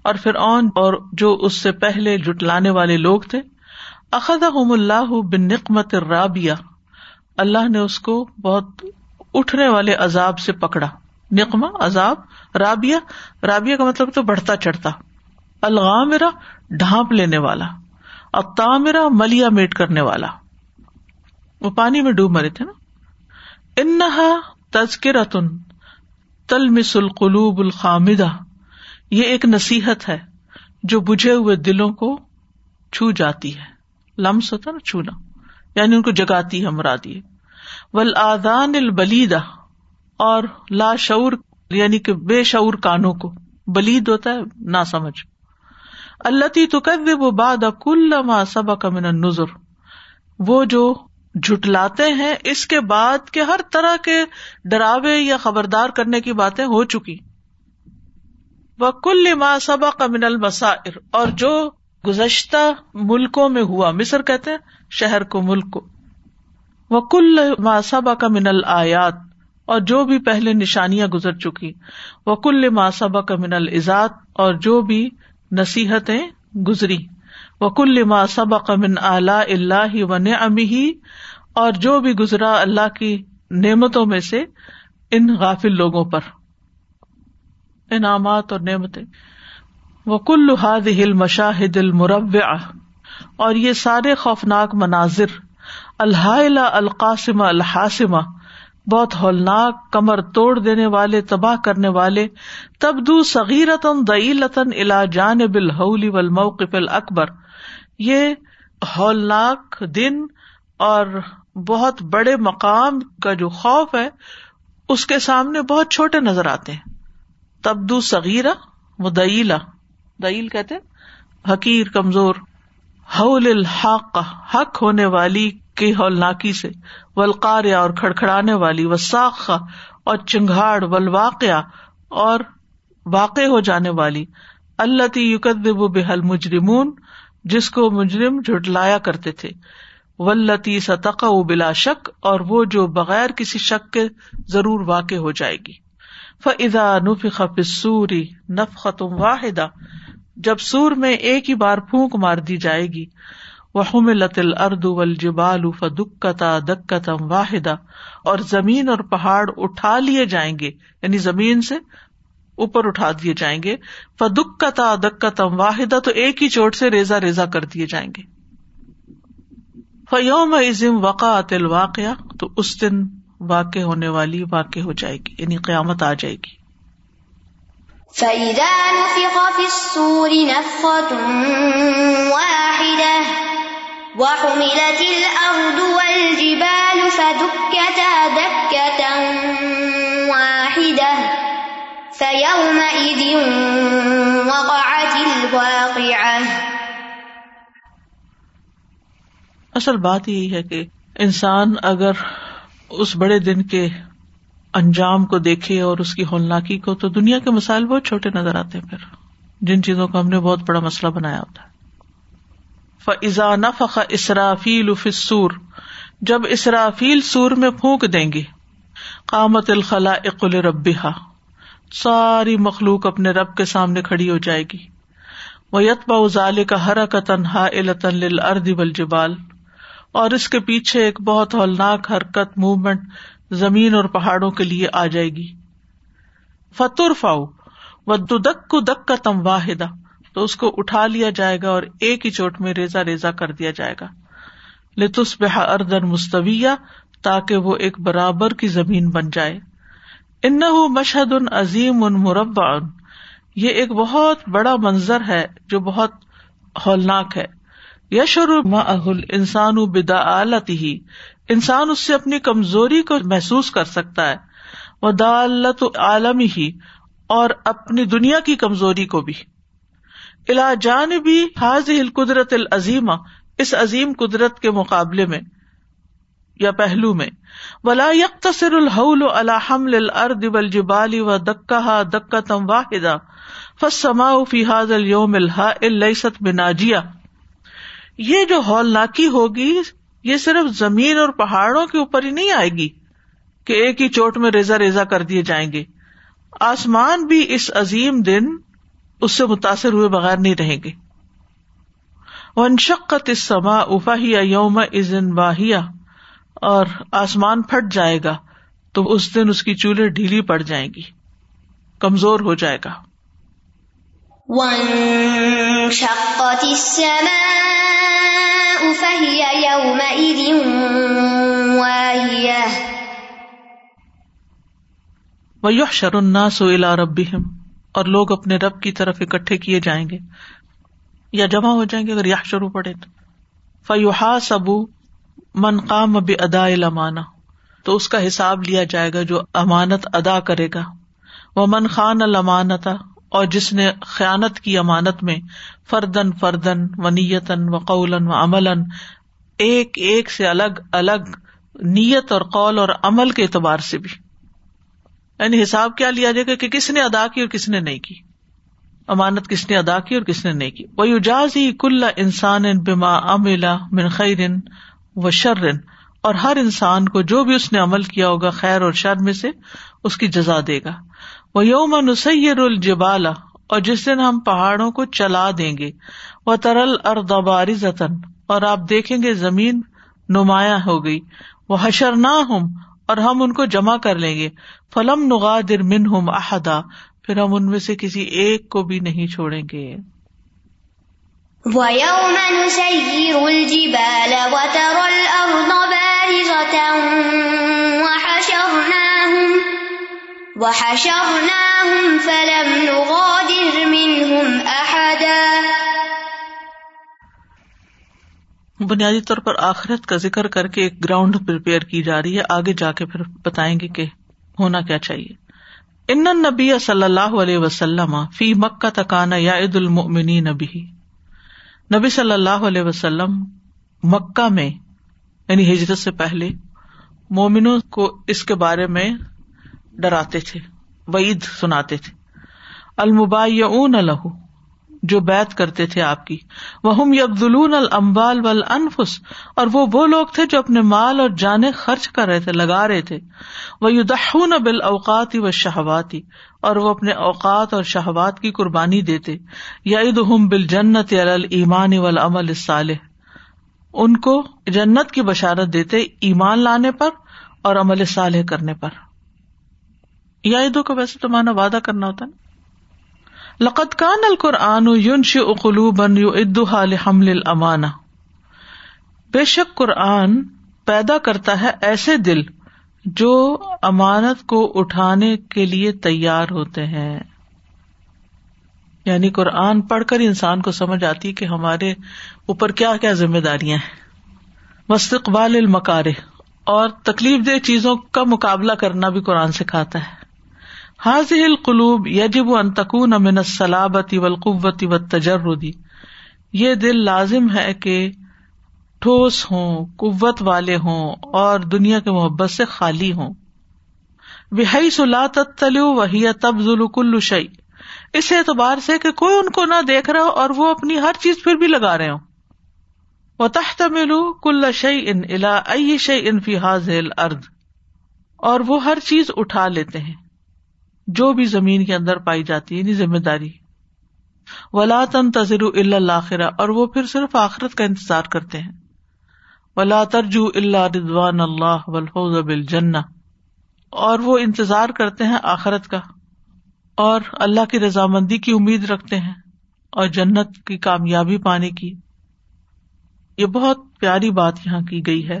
اور فرعون اور جو اس سے پہلے جٹلانے والے لوگ تھے، اخذہم اللہ بن نقمت رابیہ اللہ نے اس کو بہت اٹھنے والے عذاب سے پکڑا۔ نقما عذاب، رابیہ۔ رابیہ کا مطلب تو بڑھتا چڑھتا۔ الغامرا ڈھانپ لینے والا۔ اب ملیا میٹ کرنے والا۔ وہ پانی میں ڈوب مرے تھے نا۔ انہا تذکرتن۔ تلمس القلوب الخامدہ۔ یہ ایک نصیحت ہے جو بجھے ہوئے دلوں کو چھو جاتی ہے۔ لمس ہوتا نا چھونا یعنی ان کو جگاتی ہے مرادی ول آدان البلیدا اور لا شعور یعنی کہ بے شعور کانوں کو۔ بلید ہوتا ہے نہ سمجھ۔ اللہ تی تو وہ باد کل سبا کا من نظر وہ جو جھٹلاتے ہیں، اس کے بعد کے ہر طرح کے ڈراوے یا خبردار کرنے کی باتیں ہو چکی۔ وہ کل ما سبا کا من المسائر۔ اور جو گزشتہ ملکوں میں ہوا، مصر کہتے ہیں، شہر کو ملک کو۔ وہ کل ماسبا کا من الآیات۔ اور جو بھی پہلے نشانیاں گزر چکی۔ وہ کل ماسبا کا من الزاد اور جو بھی نصیحتیں گزری۔ وہ کل ماسبا کا من اعلی اللہ و نمی اور جو بھی گزرا اللہ کی نعمتوں میں سے ان غافل لوگوں پر۔ انعامات اور نعمتیں۔ وہ کل ہل مشاہد المرب اور یہ سارے خوفناک مناظر۔ الحائلہ القاسم الحاسمہ بہت ہولناک کمر توڑ دینے والے، تباہ کرنے والے۔ تبدو صغیرتن دعیلتن الا جانب الحولی والموقف الاکبر۔ یہ ہولناک دن اور بہت بڑے مقام کا جو خوف ہے، اس کے سامنے بہت چھوٹے نظر آتے ہیں۔ تبدو صغیرہ وہ دعیلا دعیل کہتے حقیر، کمزور۔ حول الحق حق ہونے والی کی ہولناکی سے ولقار اور کھڑکھڑانے والی وساخ اور چنگاڑ ولواقع اور واقع ہو جانے والی۔ اللہ تی یقدب بحل مجرمون جس کو مجرم جھٹلایا کرتے تھے۔ ولتی ستق بلا شک اور وہ جو بغیر کسی شک کے ضرور واقع ہو جائے گی۔ فضا نف خفسوری نف ختم واحدہ جب سور میں ایک ہی بار پھونک مار دی جائے گی۔ وہ لت الرد والجبال فدکتا دکتم واحدہ اور زمین اور پہاڑ اٹھا لیے جائیں گے۔ یعنی زمین سے اوپر اٹھا دیے جائیں گے۔ فدکتا دکتم واحدہ تو ایک ہی چوٹ سے ریزا ریزا کر دیے جائیں گے۔ فیوم عظم وقعت الواقع تو اس دن واقع ہونے والی واقع ہو جائے گی یعنی قیامت آ جائے گی۔ فَإِذَا نُفِخَ فِي الصُّورِ نَفْخَةٌ وَاحِدَةٌ وَحُمِلَتِ الْأَرْضُ وَالْجِبَالُ فَدُكَّتَا دَكَّةً فَيَوْمَئِذٍ وَقَعَتِ الْوَاقِعَةُ. اصل بات یہی ہے کہ انسان اگر اس بڑے دن کے انجام کو دیکھے اور اس کی ہولناکی کو، تو دنیا کے مسائل بہت چھوٹے نظر آتے ہیں پھر۔ جن چیزوں کو ہم نے بہت بڑا مسئلہ بنایا ہوتا ہے۔ فضا نفق اسرافیل فسور جب اسرافیل سور میں پھونک دیں گے، قامت الخلا اقل ربا ساری مخلوق اپنے رب کے سامنے کھڑی ہو جائے گی۔ وہ یتبا ازال کا ہر کا تنہا الطن اردی اور اس کے پیچھے ایک بہت ہولناک حرکت موومنٹ زمین اور پہاڑوں کے لیے آ جائے گی۔ فتر فاؤ و دک کو دک کا تم واحدہ تو اس کو اٹھا لیا جائے گا اور ایک ہی چوٹ میں ریزا ریزا کر دیا جائے گا۔ لطس بحا اردن مستویہ تاکہ وہ ایک برابر کی زمین بن جائے۔ ان مشہد ان عظیم ان مربع یہ ایک بہت بڑا منظر ہے جو بہت ہولناک ہے۔ یشر اہل انسان بدا ہی انسان اس سے اپنی کمزوری کو محسوس کر سکتا ہے۔ وہ دالت عالم ہی اور اپنی دنیا کی کمزوری کو بھی۔ الا جان بھی حاضل قدرت العظیم اس عظیم قدرت کے مقابلے میں۔ یا پہلو میں، ولا یکتصر الحول الحمل الارض والجبال و دکا دکا تم واحدہ فسما فی حاض اليوم الحا الست بناجیہ یہ جو ہولناکی ہوگی، یہ صرف زمین اور پہاڑوں کے اوپر ہی نہیں آئے گی کہ ایک ہی چوٹ میں ریزا ریزا کر دیے جائیں گے۔ آسمان بھی اس عظیم دن اس سے متاثر ہوئے بغیر نہیں رہیں گے۔ ون شقت اس سما افاہیا یوم ازن واہیا اور آسمان پھٹ جائے گا تو اس دن اس کی چولہے ڈھیلی پڑ جائیں گی کمزور ہو جائے گا۔ وَيُحْشَرُ النَّاسُ إِلَىٰ رَبِّهِمْ اور لوگ اپنے رب کی طرف اکٹھے کیے جائیں گے۔ یا جمع ہو جائیں گے اگر یہ شروع پڑے تو۔ فیوحا سبو من قام اب ادا المانا تو اس کا حساب لیا جائے گا جو امانت ادا کرے گا۔ وہ من خان المانتا اور جس نے خیانت کی امانت میں فردن فردن و نیتن و قولن و عمل ایک ایک سے الگ الگ نیت اور قول اور عمل کے اعتبار سے بھی۔ یعنی حساب کیا لیا جائے گا کہ کس نے ادا کی اور کس نے نہیں کی۔ امانت کس نے ادا کی اور کس نے نہیں کی۔ وہ اجاز ہی کل انسان بما املا من خیرن و شرن، اور ہر انسان کو جو بھی اس نے عمل کیا ہوگا خیر اور شر میں سے، اس کی جزا دے گا۔ وہ یوم نسیر الجبالا اور جس دن ہم پہاڑوں کو چلا دیں گے۔ وہ ترل اردباری زتن اور آپ دیکھیں گے زمین نمایاں ہو گئی۔ وہ حشر نہ ہوں اور ہم ان کو جمع کر لیں گے۔ فلم نغادر من ہم احدا، پھر ہم ان میں سے کسی ایک کو بھی نہیں چھوڑیں گے۔ ويوم نسير الجبال وترى الأرض بارزة وحشرناهم وحشرناهم فلم نغادر منهم أحدا. بنیادی طور پر آخرت کا ذکر کر کے ایک گراؤنڈ پریپیئر کی جا رہی ہے۔ آگے جا کے پھر بتائیں گے کہ ہونا کیا چاہیے۔ ان نبی صلی اللہ علیہ وسلم فی مکہ تکانا یا عید المنی نبی نبی صلی اللہ علیہ وسلم مکہ میں یعنی ہجرت سے پہلے، مومنوں کو اس کے بارے میں ڈراتے تھے، وعید سناتے تھے۔ المبا الح جو بیت کرتے تھے آپ کی۔ وہ یکدلون المبال ول انفس اور وہ وہ لوگ تھے جو اپنے مال اور جانے خرچ کر رہے تھے، لگا رہے تھے۔ وہ یدہون بال اوقاتی و شہواتی اور وہ اپنے اوقات اور شہوات کی قربانی دیتے۔ یا عید ہم بال جنت ایمان و صالح ان کو جنت کی بشارت دیتے ایمان لانے پر اور عمل صالح کرنے پر۔ یا عیدوں کو ویسے تو مانا وعدہ کرنا ہوتا نا۔ لقت کان القرآن یونش اقلو بن یو ادال حمل امانا بے شک قرآن پیدا کرتا ہے ایسے دل جو امانت کو اٹھانے کے لیے تیار ہوتے ہیں۔ یعنی قرآن پڑھ کر انسان کو سمجھ آتی کہ ہمارے اوپر کیا کیا ذمہ داریاں ہیں۔ مستقبال المکارے اور تکلیف دہ چیزوں کا مقابلہ کرنا بھی قرآن سکھاتا ہے۔ حاضل القلوب یجب انتقون امن سلابتی ولقوتی و تجردی یہ دل لازم ہے کہ ٹھوس ہوں، قوت والے ہوں اور دنیا کے محبت سے خالی ہوں۔ بحی سلا تلو وہی تب ذلو کل شعی اس اعتبار سے کہ کوئی ان کو نہ دیکھ رہا اور وہ اپنی ہر چیز پھر بھی لگا رہے ہوں۔ وہ تحت ملو کل شعی ان الا شعی ان فی حاضل ارد اور وہ ہر چیز اٹھا لیتے ہیں۔ جو بھی زمین کے اندر پائی جاتی ہے یعنی ذمہ داری۔ ولا تن تذر اللہ اور وہ پھر صرف آخرت کا انتظار کرتے ہیں۔ ولا ترجو اللہ رضوان اللہ ولفظ جنا اور وہ انتظار کرتے ہیں آخرت کا اور اللہ کی رضامندی کی امید رکھتے ہیں اور جنت کی کامیابی پانے کی۔ یہ بہت پیاری بات یہاں کی گئی ہے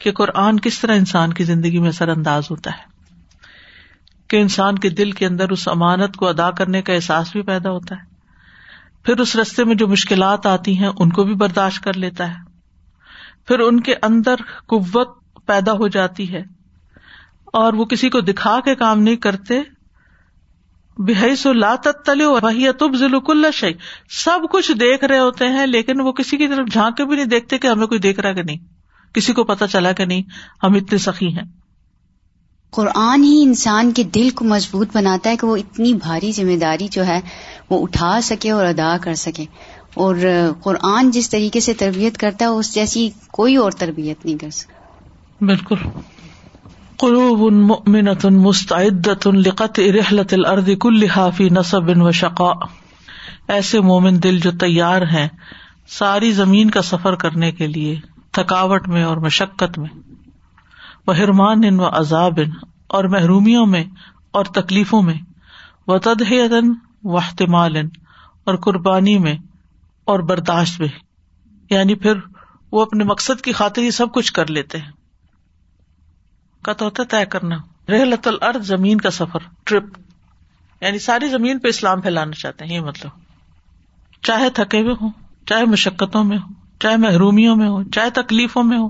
کہ قرآن کس طرح انسان کی زندگی میں اثر انداز ہوتا ہے، کہ انسان کے دل کے اندر اس امانت کو ادا کرنے کا احساس بھی پیدا ہوتا ہے۔ پھر اس رستے میں جو مشکلات آتی ہیں، ان کو بھی برداشت کر لیتا ہے۔ پھر ان کے اندر قوت پیدا ہو جاتی ہے اور وہ کسی کو دکھا کے کام نہیں کرتے۔ بحی سو لا تلے وہی تب ذلک شعی سب کچھ دیکھ رہے ہوتے ہیں لیکن وہ کسی کی طرف جھانک کے بھی نہیں دیکھتے کہ ہمیں کوئی دیکھ رہا کہ نہیں۔ کسی کو پتا چلا کہ نہیں۔ ہم اتنے سخی ہیں۔ قرآن ہی انسان کے دل کو مضبوط بناتا ہے کہ وہ اتنی بھاری ذمہ داری جو ہے وہ اٹھا سکے اور ادا کر سکے۔ اور قرآن جس طریقے سے تربیت کرتا ہے، اس جیسی کوئی اور تربیت نہیں کر سکتا۔ بالکل۔ قلوب مؤمنۃ مستعدۃ لقت رحلت الارض كلها في نصب و ایسے مومن دل جو تیار ہیں، ساری زمین کا سفر کرنے کے لیے، تھکاوٹ میں اور مشقت میں۔ وہ ہرمان ان و عذاب ان اور محرومیوں میں اور تکلیفوں میں۔ و تدہن و احتمال ان اور قربانی میں۔ اور برداشت میں یعنی پھر وہ اپنے مقصد کی خاطر ہی سب کچھ کر لیتے ہیں۔ تو ہوتا طے کرنا۔ رحلت الارض، زمین کا سفر ٹرپ یعنی ساری زمین پہ اسلام پھیلانا چاہتے ہیں، یہ مطلب۔ چاہے تھکے ہوئے ہوں، چاہے مشقتوں میں ہو چاہے محرومیوں میں ہو چاہے تکلیفوں میں ہو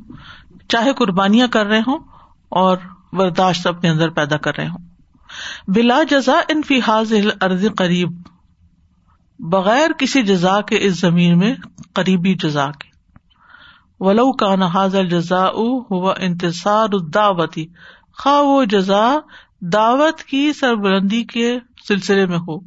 چاہے قربانیاں کر رہے ہوں اور برداشت اپنے اندر پیدا کر رہے ہوں۔ بلا جزا ان فی حاض ارض قریب۔ بغیر کسی جزا کے اس زمین میں قریبی جزا کے ولو کا نحاظ الجزا ہوا انتصار الدعوتی خواہ وہ جزا دعوت کی سربلندی کے سلسلے میں ہو۔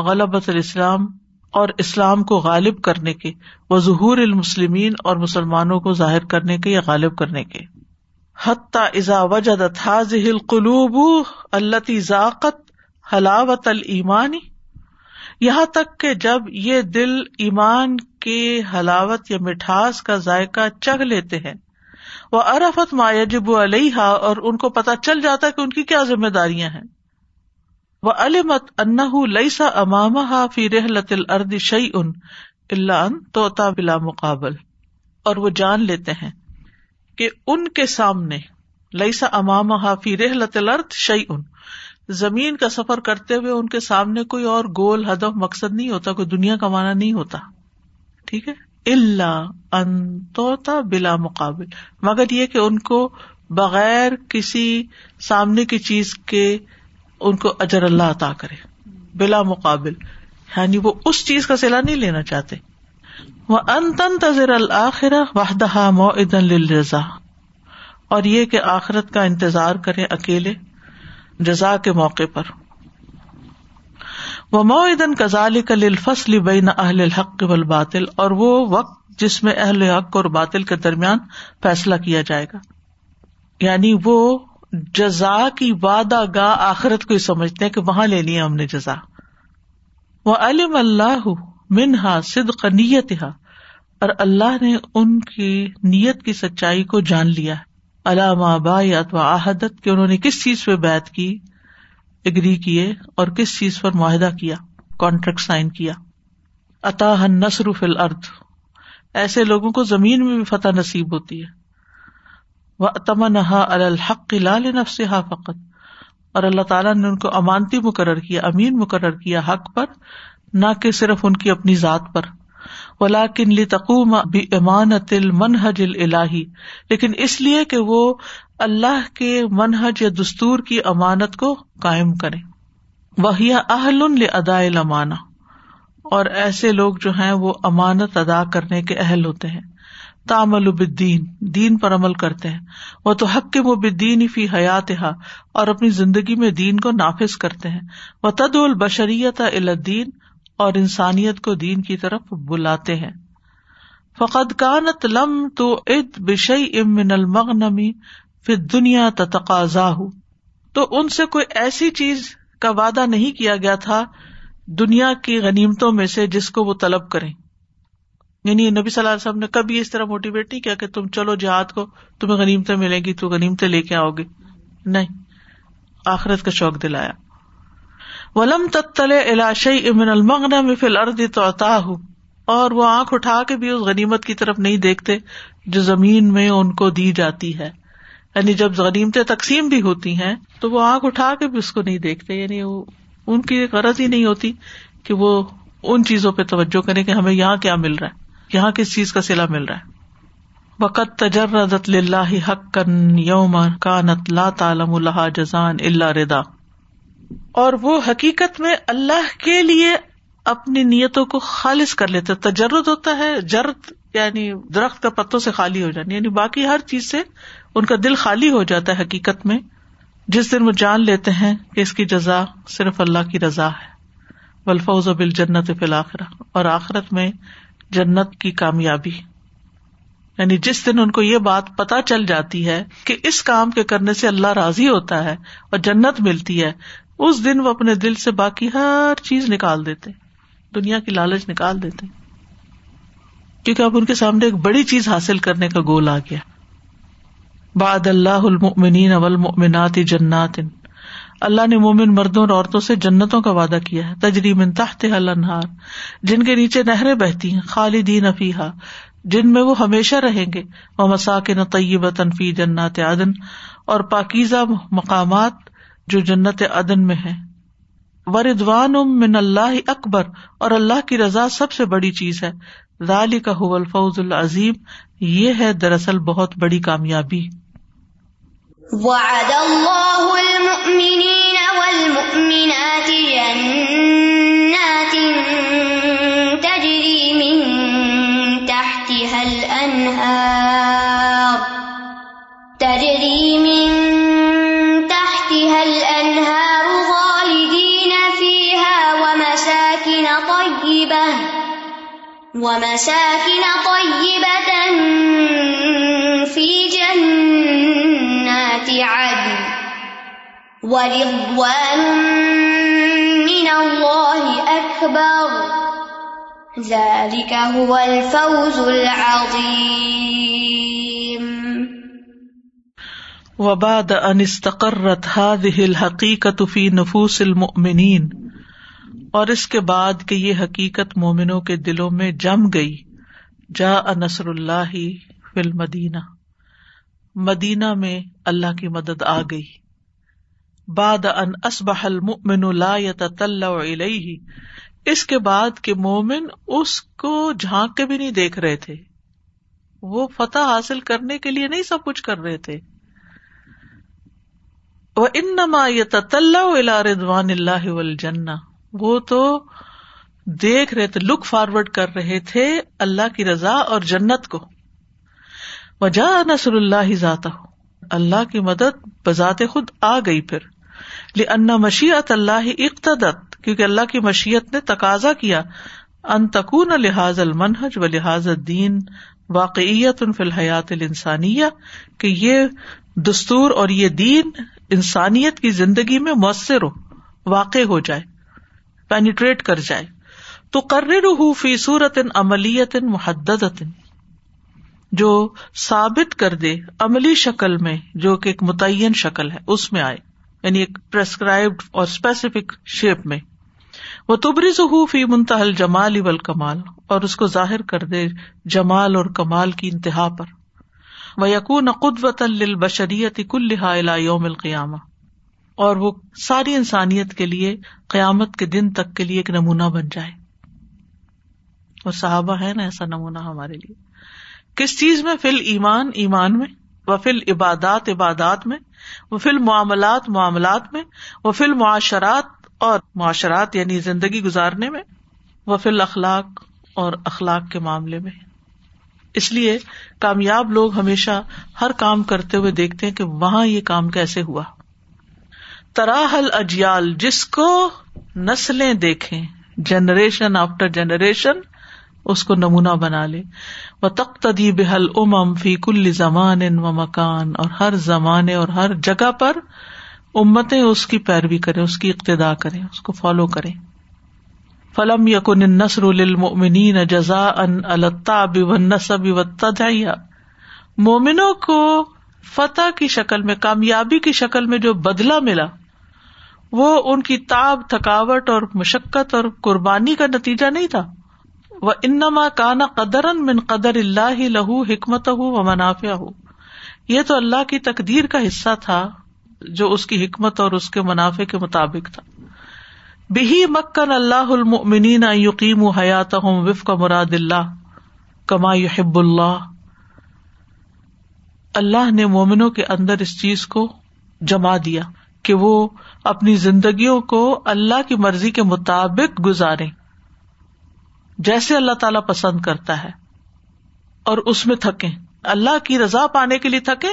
غلبت الاسلام اور اسلام کو غالب کرنے کے وہ ظہور المسلمین اور مسلمانوں کو ظاہر کرنے کے یا غالب کرنے کے۔ حتیٰ ازا وجد حاضل قلوب اللہ ذاقت حلاوت المانی یہاں تک کہ جب یہ دل ایمان کے حلاوت یا مٹھاس کا ذائقہ چگ لیتے ہیں، وہ ارفت ما یجب علیہ اور ان کو پتہ چل جاتا ہے کہ ان کی کیا ذمہ داریاں ہیں۔ وہ علمت انہ لئیسا امام فی رحلت الارض شعی ان اللہ ان توتا بلا مقابل۔ اور وہ جان لیتے ہیں کہ ان کے سامنے لئیسا امام حافی رحلت الارض شعی ان زمین کا سفر کرتے ہوئے ان کے سامنے کوئی اور گول، ہدف، مقصد نہیں ہوتا، کوئی دنیا کمانا نہیں ہوتا۔ ٹھیک ہے؟ اللہ انتوتا بلا مقابل۔ مگر یہ کہ ان کو بغیر کسی سامنے کی چیز کے ان کو اجر اللہ عطا کرے۔ بلا مقابل۔ یعنی وہ اس چیز کا سلا نہیں لینا چاہتے۔ وہ ان تن تذر الآخر وحدہ موعدن للرضا اور یہ کہ آخرت کا انتظار کرے اکیلے۔ جزا کے موقع پر۔ وہ موعدن کزال کا للفصل بین اہل الحق والباطل، اور وہ وقت جس میں اہل حق اور باطل کے درمیان فیصلہ کیا جائے گا۔ یعنی وہ جزا کی وعدہ گاہ آخرت کو ہی سمجھتے ہیں کہ وہاں لینی ہے ہم نے جزا۔ وہ علم اللہ منہا صدق نیت اور اللہ نے ان کی نیت کی سچائی کو جان لیا علامہ بایات و آحدت کہ انہوں نے کس چیز پہ بیت کی، اگری کیے اور کس چیز پر معاہدہ کیا کانٹریکٹ سائن کیا۔ اطاح نصر فل ارد ایسے لوگوں کو زمین میں بھی فتح نصیب ہوتی ہے۔ وہ تمنہا الحق لال نفس فقط، اور اللہ تعالیٰ نے ان کو امانتی مقرر کیا، امین مقرر کیا حق پر، نہ کہ صرف ان کی اپنی ذات پر۔ ولاکن لی تقوم بھی امانت المنحج الہی لیکن اس لیے کہ وہ اللہ کے منحج یا دستور کی امانت کو قائم کرے۔ وہ اہل ادا امانہ اور ایسے لوگ جو ہیں وہ امانت ادا کرنے کے اہل ہوتے ہیں۔ تامل الدین دین پر عمل کرتے ہیں۔ وہ تو حق کے مبدین فی حیات اور اپنی زندگی میں دین کو نافذ کرتے ہیں۔ وہ تد البشریت الدین اور انسانیت کو دین کی طرف بلاتے ہیں۔ فقد کانت لم تو اد بشئی امن المغنمی پھر دنیا تقاضا تو ان سے کوئی ایسی چیز کا وعدہ نہیں کیا گیا تھا دنیا کی غنیمتوں میں سے جس کو وہ طلب کریں۔ یعنی نبی صلی اللہ علیہ وسلم نے کبھی اس طرح موٹیویٹ نہیں کیا کہ تم چلو جہاد کو، تمہیں غنیمتیں ملیں گی، تو غنیمتیں لے کے آؤ گے۔ نہیں، آخرت کا شوق دلایا۔ ولم تتلے علاشی امن المغن میں فل ارد تو اور وہ آنکھ اٹھا کے بھی اس غنیمت کی طرف نہیں دیکھتے جو زمین میں ان کو دی جاتی ہے. یعنی جب غنیمتیں تقسیم بھی ہوتی ہیں تو وہ آنکھ اٹھا کے بھی اس کو نہیں دیکھتے. یعنی وہ ان کی غرض ہی نہیں ہوتی کہ وہ ان چیزوں پہ توجہ کرے کہ ہمیں یہاں کیا مل رہا ہے. یہاں کس چیز کا سلا مل رہا ہے؟ وقت تجرت اللہ حق کن یوم کانت لا تعلم اللہ جزان اللہ ردا اور وہ حقیقت میں اللہ کے لیے اپنی نیتوں کو خالص کر لیتے تجرد ہوتا ہے، جرد یعنی درخت کا پتوں سے خالی ہو جانا یعنی باقی ہر چیز سے ان کا دل خالی ہو جاتا ہے حقیقت میں۔ جس دن وہ جان لیتے ہیں کہ اس کی جزا صرف اللہ کی رضا ہے۔ ولفوز بل جنت فی الآخرہ اور آخرت میں جنت کی کامیابی۔ یعنی جس دن ان کو یہ بات پتا چل جاتی ہے کہ اس کام کے کرنے سے اللہ راضی ہوتا ہے اور جنت ملتی ہے اس دن وہ اپنے دل سے باقی ہر چیز نکال دیتے، دنیا کی لالچ نکال دیتے۔ کیونکہ اب ان کے سامنے ایک بڑی چیز حاصل کرنے کا گول آ گیا۔ باد اللہ المنین اول ممنات جنات۔ اللہ نے مومن مردوں اور عورتوں سے جنتوں کا وعدہ کیا ہے۔ تجری من تحت انہار جن کے نیچے نہریں بہتی ہیں، خالدین افیحا جن میں وہ ہمیشہ رہیں گے۔ وہ مساکن طیب تنفی جنات عدن۔ اور پاکیزہ مقامات جو جنت عدن میں ہے۔ وردوان من اللہ اکبر اور اللہ کی رضا سب سے بڑی چیز ہے۔ ذالی کا الفوز العظیم یہ ہے دراصل بہت بڑی کامیابی۔ وعد الله المؤمنين والمؤمنات جنات تجري من تحتها الأنهار۔ تجري ومساكن طيبة في جنات عدن ورضوان من الله أكبر. ذلك هو الفوز العظيم. وبعد ان استقرت هذه الحقيقة في نفوس المؤمنين اور اس کے بعد کہ یہ حقیقت مومنوں کے دلوں میں جم گئی جا نصر اللہ فل مدینہ مدینہ میں اللہ کی مدد آ گئی۔ باد ان اسبح المؤمن لا يتطلع الیہ۔ اس کے بعد کہ مومن اس کو جھانک کے بھی نہیں دیکھ رہے تھے۔ وہ فتح حاصل کرنے کے لیے نہیں سب کچھ کر رہے تھے۔ وہ انما يتطلع الى رضوان اللہ والجنہ وہ تو دیکھ رہے تھے لک فارورڈ کر رہے تھے اللہ کی رضا اور جنت کو۔ وجا نصر اللہ ذات اللہ کی مدد بذات خود آ گئی پھر۔ لنا مشیت اللہ اقتدت۔ کیونکہ اللہ کی مشیت نے تقاضا کیا۔ ان تکون لحاظ المنہج و لحاظ الدین واقعیت ان فی الحیات الانسانیہ کہ یہ دستور اور یہ دین انسانیت کی زندگی میں مؤثر ہو، واقع ہو جائے۔ پینیٹریٹ کر جائے۔ تو قرر فی صورت عملیت محدد جو ثابت کر دے عملی شکل میں، جو کہ ایک متعین شکل ہے، اس میں آئے۔ یعنی ایک پرسکرائبڈ اور اسپیسیفک شیپ میں۔ وہ تبری فی منتحل جمال ابل کمال اور اس کو ظاہر کر دے جمال اور کمال کی انتہا پر۔ وہ یقون قدوت البشریت کل یوم القیامہ اور وہ ساری انسانیت کے لیے قیامت کے دن تک کے لیے ایک نمونہ بن جائے۔ اور صحابہ ہے نا ایسا نمونہ ہمارے لیے۔ کس چیز میں؟ فل ایمان ایمان میں۔ وہ فل عبادات عبادات میں۔ وہ فل معاملات معاملات میں۔ وہ فل معاشرات اور معاشرات یعنی زندگی گزارنے میں۔ وہ فل اخلاق اور اخلاق کے معاملے میں۔ اس لیے کامیاب لوگ ہمیشہ ہر کام کرتے ہوئے دیکھتے ہیں کہ وہاں یہ کام کیسے ہوا۔ تراہل اجیال، جس کو نسلیں دیکھیں جنریشن آفٹر جنریشن اس کو نمونہ بنا لے۔ وہ تختدی بحل ام فی کل زمان و مکان اور ہر زمانے اور ہر جگہ پر امتیں اس کی پیروی کریں، اس کی اقتدا کریں، اس کو فالو کریں۔ فلم یقن نسر المنین جزا ان الطاب و نصب و مومنوں کو فتح کی شکل میں، کامیابی کی شکل میں جو بدلا ملا وہ ان کی تاب، تھکاوٹ اور مشقت اور قربانی کا نتیجہ نہیں تھا۔ وہ انما کانا قدر من قدر اللہ لہو حکمت ہو و منافع ہو یہ تو اللہ کی تقدیر کا حصہ تھا جو اس کی حکمت اور اس کے منافع کے مطابق تھا۔ بہی مکن اللہ المنین یقیم حیات ہوں وف کا مراد اللہ کما یحب اللہ اللہ نے مومنوں کے اندر اس چیز کو جما دیا کہ وہ اپنی زندگیوں کو اللہ کی مرضی کے مطابق گزارے جیسے اللہ تعالی پسند کرتا ہے اور اس میں تھکے اللہ کی رضا پانے کے لیے تھکے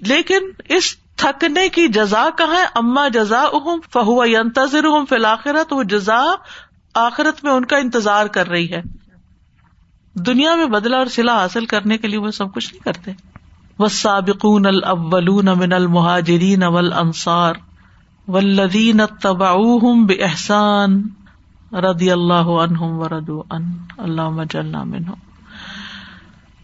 لیکن اس تھکنے کی جزا کہاں ہے؟ اما جزا اہم فہو ینتظر ہوں فی الآخرت وہ جزا آخرت میں ان کا انتظار کر رہی ہے۔ دنیا میں بدلا اور سلا حاصل کرنے کے لیے وہ سب کچھ نہیں کرتے۔ وہ سابقون الاولون من المہاجرین والانصار والذین اتبعوہم بإحسان رضی اللہ عنہم وردو ان اللہ جلنا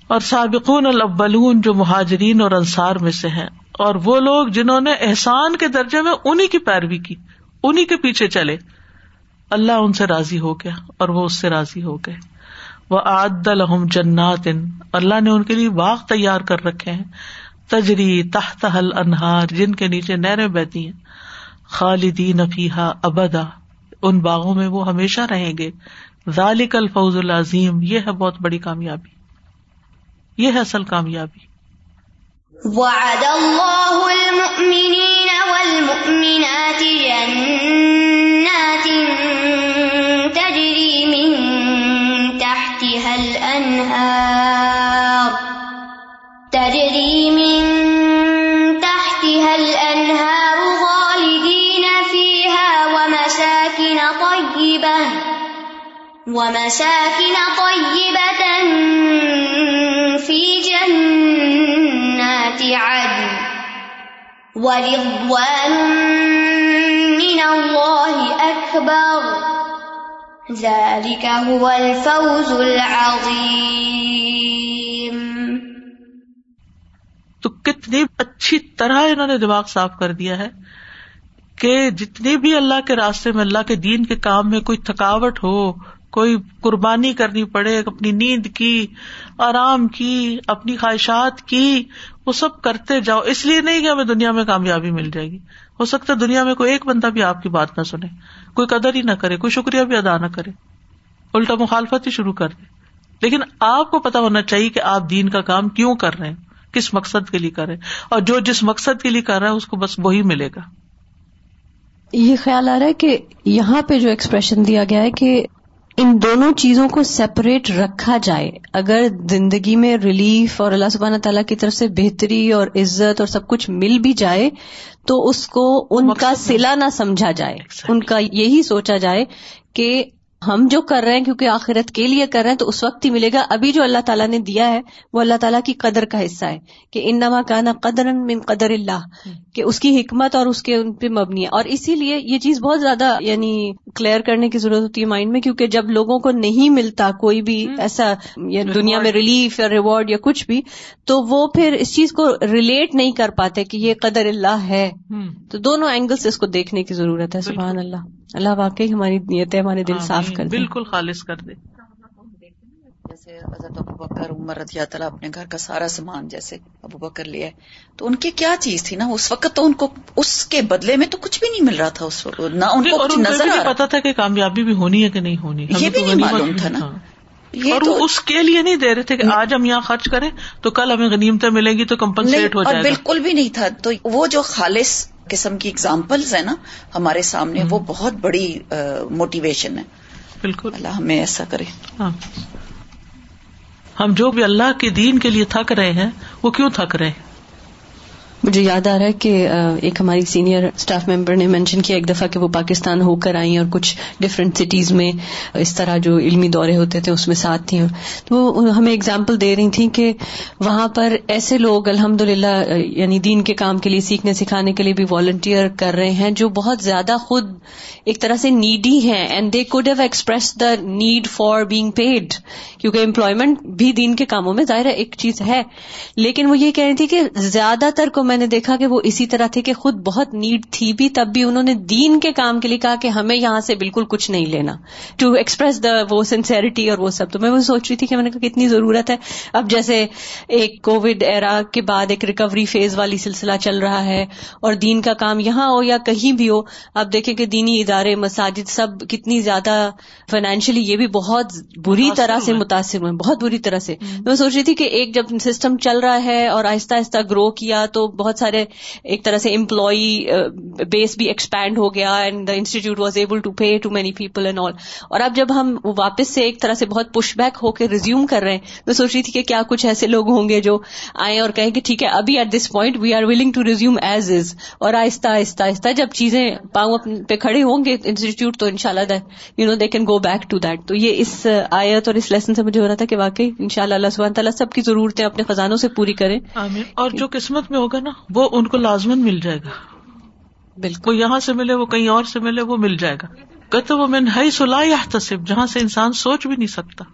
اور سابقون الاولون جو مہاجرین اور انصار میں سے ہیں، اور وہ لوگ جنہوں نے احسان کے درجے میں انہیں کی پیروی کی انہیں کے پیچھے چلے، اللہ ان سے راضی ہو گیا اور وہ اس سے راضی ہو گئے۔ وہ آد الحم جنات، اللہ نے ان کے لیے باغ تیار کر رکھے ہیں۔ تجری تحت حل انہار جن کے نیچے نہریں بہتی ہیں۔ خالدین فیحا ابدا۔ ان باغوں میں وہ ہمیشہ رہیں گے۔ ذالک الفوز العظیم۔ یہ ہے بہت بڑی کامیابی۔ یہ ہے اصل کامیابی۔ وعد الله المؤمنين والمؤمنات جنات تجري من تحتها الأنهار تجري طيبة ومساكن طيبة في جنات عدن ورضوان من الله أكبر ذلك هو الفوز العظيم تو کتنی اچھی طرح انہوں نے دماغ صاف کر دیا ہے کہ جتنی بھی اللہ کے راستے میں، اللہ کے دین کے کام میں کوئی تھکاوٹ ہو، کوئی قربانی کرنی پڑے، اپنی نیند کی، آرام کی، اپنی خواہشات کی، وہ سب کرتے جاؤ۔ اس لیے نہیں کہ ہمیں دنیا میں کامیابی مل جائے گی۔ ہو سکتا ہے دنیا میں کوئی ایک بندہ بھی آپ کی بات نہ سنے۔ کوئی قدر ہی نہ کرے، کوئی شکریہ بھی ادا نہ کرے۔ الٹا مخالفت ہی شروع کر دے۔ لیکن آپ کو پتا ہونا چاہیے کہ آپ دین کا کام کیوں کر رہے ہیں، کس مقصد کے لیے کر رہے ہیں۔ اور جو جس مقصد کے لیے کر رہا ہے، اس کو بس وہی ملے گا۔ یہ خیال آ رہا ہے کہ یہاں پہ جو ایکسپریشن دیا گیا ہے کہ ان دونوں چیزوں کو سیپریٹ رکھا جائے۔ اگر زندگی میں ریلیف اور اللہ سبحانہ تعالیٰ کی طرف سے بہتری اور عزت اور سب کچھ مل بھی جائے تو اس کو ان کا سلا نہ سمجھا جائے۔ ان کا یہی سوچا جائے کہ ہم جو کر رہے ہیں کیونکہ آخرت کے لیے کر رہے ہیں تو اس وقت ہی ملے گا۔ ابھی جو اللہ تعالیٰ نے دیا ہے وہ اللہ تعالیٰ کی قدر کا حصہ ہے کہ ان نما کانا قدر من قدر اللہ کہ اس کی حکمت اور اس کے ان پہ مبنی ہے۔ اور اسی لیے یہ چیز بہت زیادہ یعنی کلیئر کرنے کی ضرورت ہوتی ہے مائنڈ میں کیونکہ جب لوگوں کو نہیں ملتا کوئی بھی ایسا دنیا میں ریلیف یا ریوارڈ یا کچھ بھی تو وہ پھر اس چیز کو ریلیٹ نہیں کر پاتے کہ یہ قدر اللہ ہے۔ تو دونوں اینگل سے اس کو دیکھنے کی ضرورت ہے سبحان اللہ۔ اللہ واقعی ہماری نیتیں ہمارے دل صاف کر دے۔ بالکل خالص کر دے۔ جیسے حضرت ابو بکر عمر رضی اللہ تعالیٰ اپنے گھر کا سارا سامان جیسے ابو بکر لیا تو ان کی کیا چیز تھی نا؟ اس وقت تو ان کو اس کے بدلے میں تو کچھ بھی نہیں مل رہا تھا اس وقت۔ نہ ان کو کچھ نظر آ پتا تھا کہ کامیابی بھی ہونی ہے کہ نہیں ہونی۔ یہ بھی نہیں معلوم تھا نا۔ اور وہ اس کے لیے نہیں دے رہے تھے کہ آج ہم یہاں خرچ کریں تو کل ہمیں غنیمتیں ملیں گی تو کمپنسیٹ ہو جائے گا۔ بالکل بھی نہیں تھا۔ تو وہ جو خالص قسم کی اگزامپلز ہیں نا ہمارے سامنے وہ بہت بڑی موٹیویشن ہے۔ بالکل۔ اللہ ہمیں ایسا کرے۔ ہاں۔ ہم جو بھی اللہ کے دین کے لیے تھک رہے ہیں وہ کیوں تھک رہے ہیں؟ مجھے یاد آ رہا ہے کہ ایک ہماری سینئر اسٹاف ممبر نے مینشن کیا ایک دفعہ کہ وہ پاکستان ہو کر آئی اور کچھ ڈفرینٹ سٹیز میں اس طرح جو علمی دورے ہوتے تھے اس میں ساتھ تھیں۔ تو وہ ہمیں اگزامپل دے رہی تھیں کہ وہاں پر ایسے لوگ الحمد للہ یعنی دین کے کام کے لیے، سیکھنے سکھانے کے لیے بھی والنٹیئر کر رہے ہیں جو بہت زیادہ خود ایک طرح سے نیڈی ہیں and they could have expressed the need for being paid کیونکہ امپلائمنٹ بھی دین کے کاموں میں ظاہر ایک چیز ہے۔ لیکن وہ یہ کہہ رہی تھی کہ زیادہ تر کو میں نے دیکھا کہ وہ اسی طرح تھے کہ خود بہت نیڈ تھی بھی تب بھی انہوں نے دین کے کام کے لیے کہا کہ ہمیں یہاں سے بالکل کچھ نہیں لینا ٹو ایکسپریس دا وہ سنسیئرٹی اور وہ سب۔ تو میں وہ سوچ رہی تھی کہ میں نے کہا کتنی ضرورت ہے۔ اب جیسے ایک کووڈ ایرا کے بعد ایک ریکوری فیز والی سلسلہ چل رہا ہے اور دین کا کام یہاں ہو یا کہیں بھی ہو آپ دیکھیں کہ دینی ادارے مساجد سب کتنی زیادہ فائنینشلی یہ بھی بہت بری طرح سے متاثر ہوئے بہت بری طرح سے۔ میں سوچ رہی تھی کہ ایک جب سسٹم چل رہا ہے اور آہستہ آہستہ گرو کیا تو بہت سارے ایک طرح سے امپلائی بیس بھی ایکسپینڈ ہو گیا and the institute was able to pay to many people and all اور اب جب ہم واپس سے ایک طرح سے بہت پش بیک ہو کے ریزیوم کر رہے ہیں میں سوچ رہی تھی کہ کیا کچھ ایسے لوگ ہوں گے جو آئے اور کہیں کہ ٹھیک ہے ابھی at this point we are willing to resume as is اور آہستہ آہستہ آہستہ جب چیزیں پاؤں پہ کھڑے ہوں گے انسٹیٹیوٹ تو ان شاء اللہ you know they can go back to that تو یہ اس آیت اور اس لیسن سے مجھے ہو رہا تھا کہ واقعی ان شاء اللہ اللہ سبحانہ تعالیٰ سب کی ضرورتیں اپنے خزانوں سے پوری کریں۔ اور جو قسمت میں ہوگا نا وہ ان کو لازمن مل جائے گا۔ بالکل۔ وہ یہاں سے ملے وہ کہیں اور سے ملے وہ مل جائے گا۔ کہتے وہ میں ہائی سلا یا تصب جہاں سے انسان سوچ بھی نہیں سکتا۔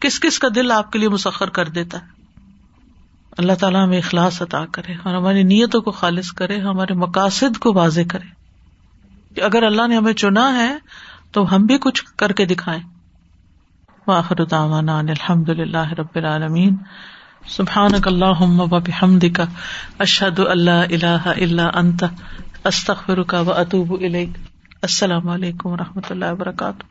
کس کس کا دل آپ کے لیے مسخر کر دیتا ہے۔ اللہ تعالیٰ ہمیں اخلاص عطا کرے اور ہماری نیتوں کو خالص کرے ہمارے مقاصد کو واضح کرے۔ کہ اگر اللہ نے ہمیں چنا ہے تو ہم بھی کچھ کر کے دکھائیں۔ واخر دعوانا الحمد للہ رب العالمین۔ سبحانک اللہم و بحمدک، اشہد اللہ الہ الا انت، استغفرک و اتوب الیک۔ السلام علیکم و رحمۃ اللہ وبرکاتہ۔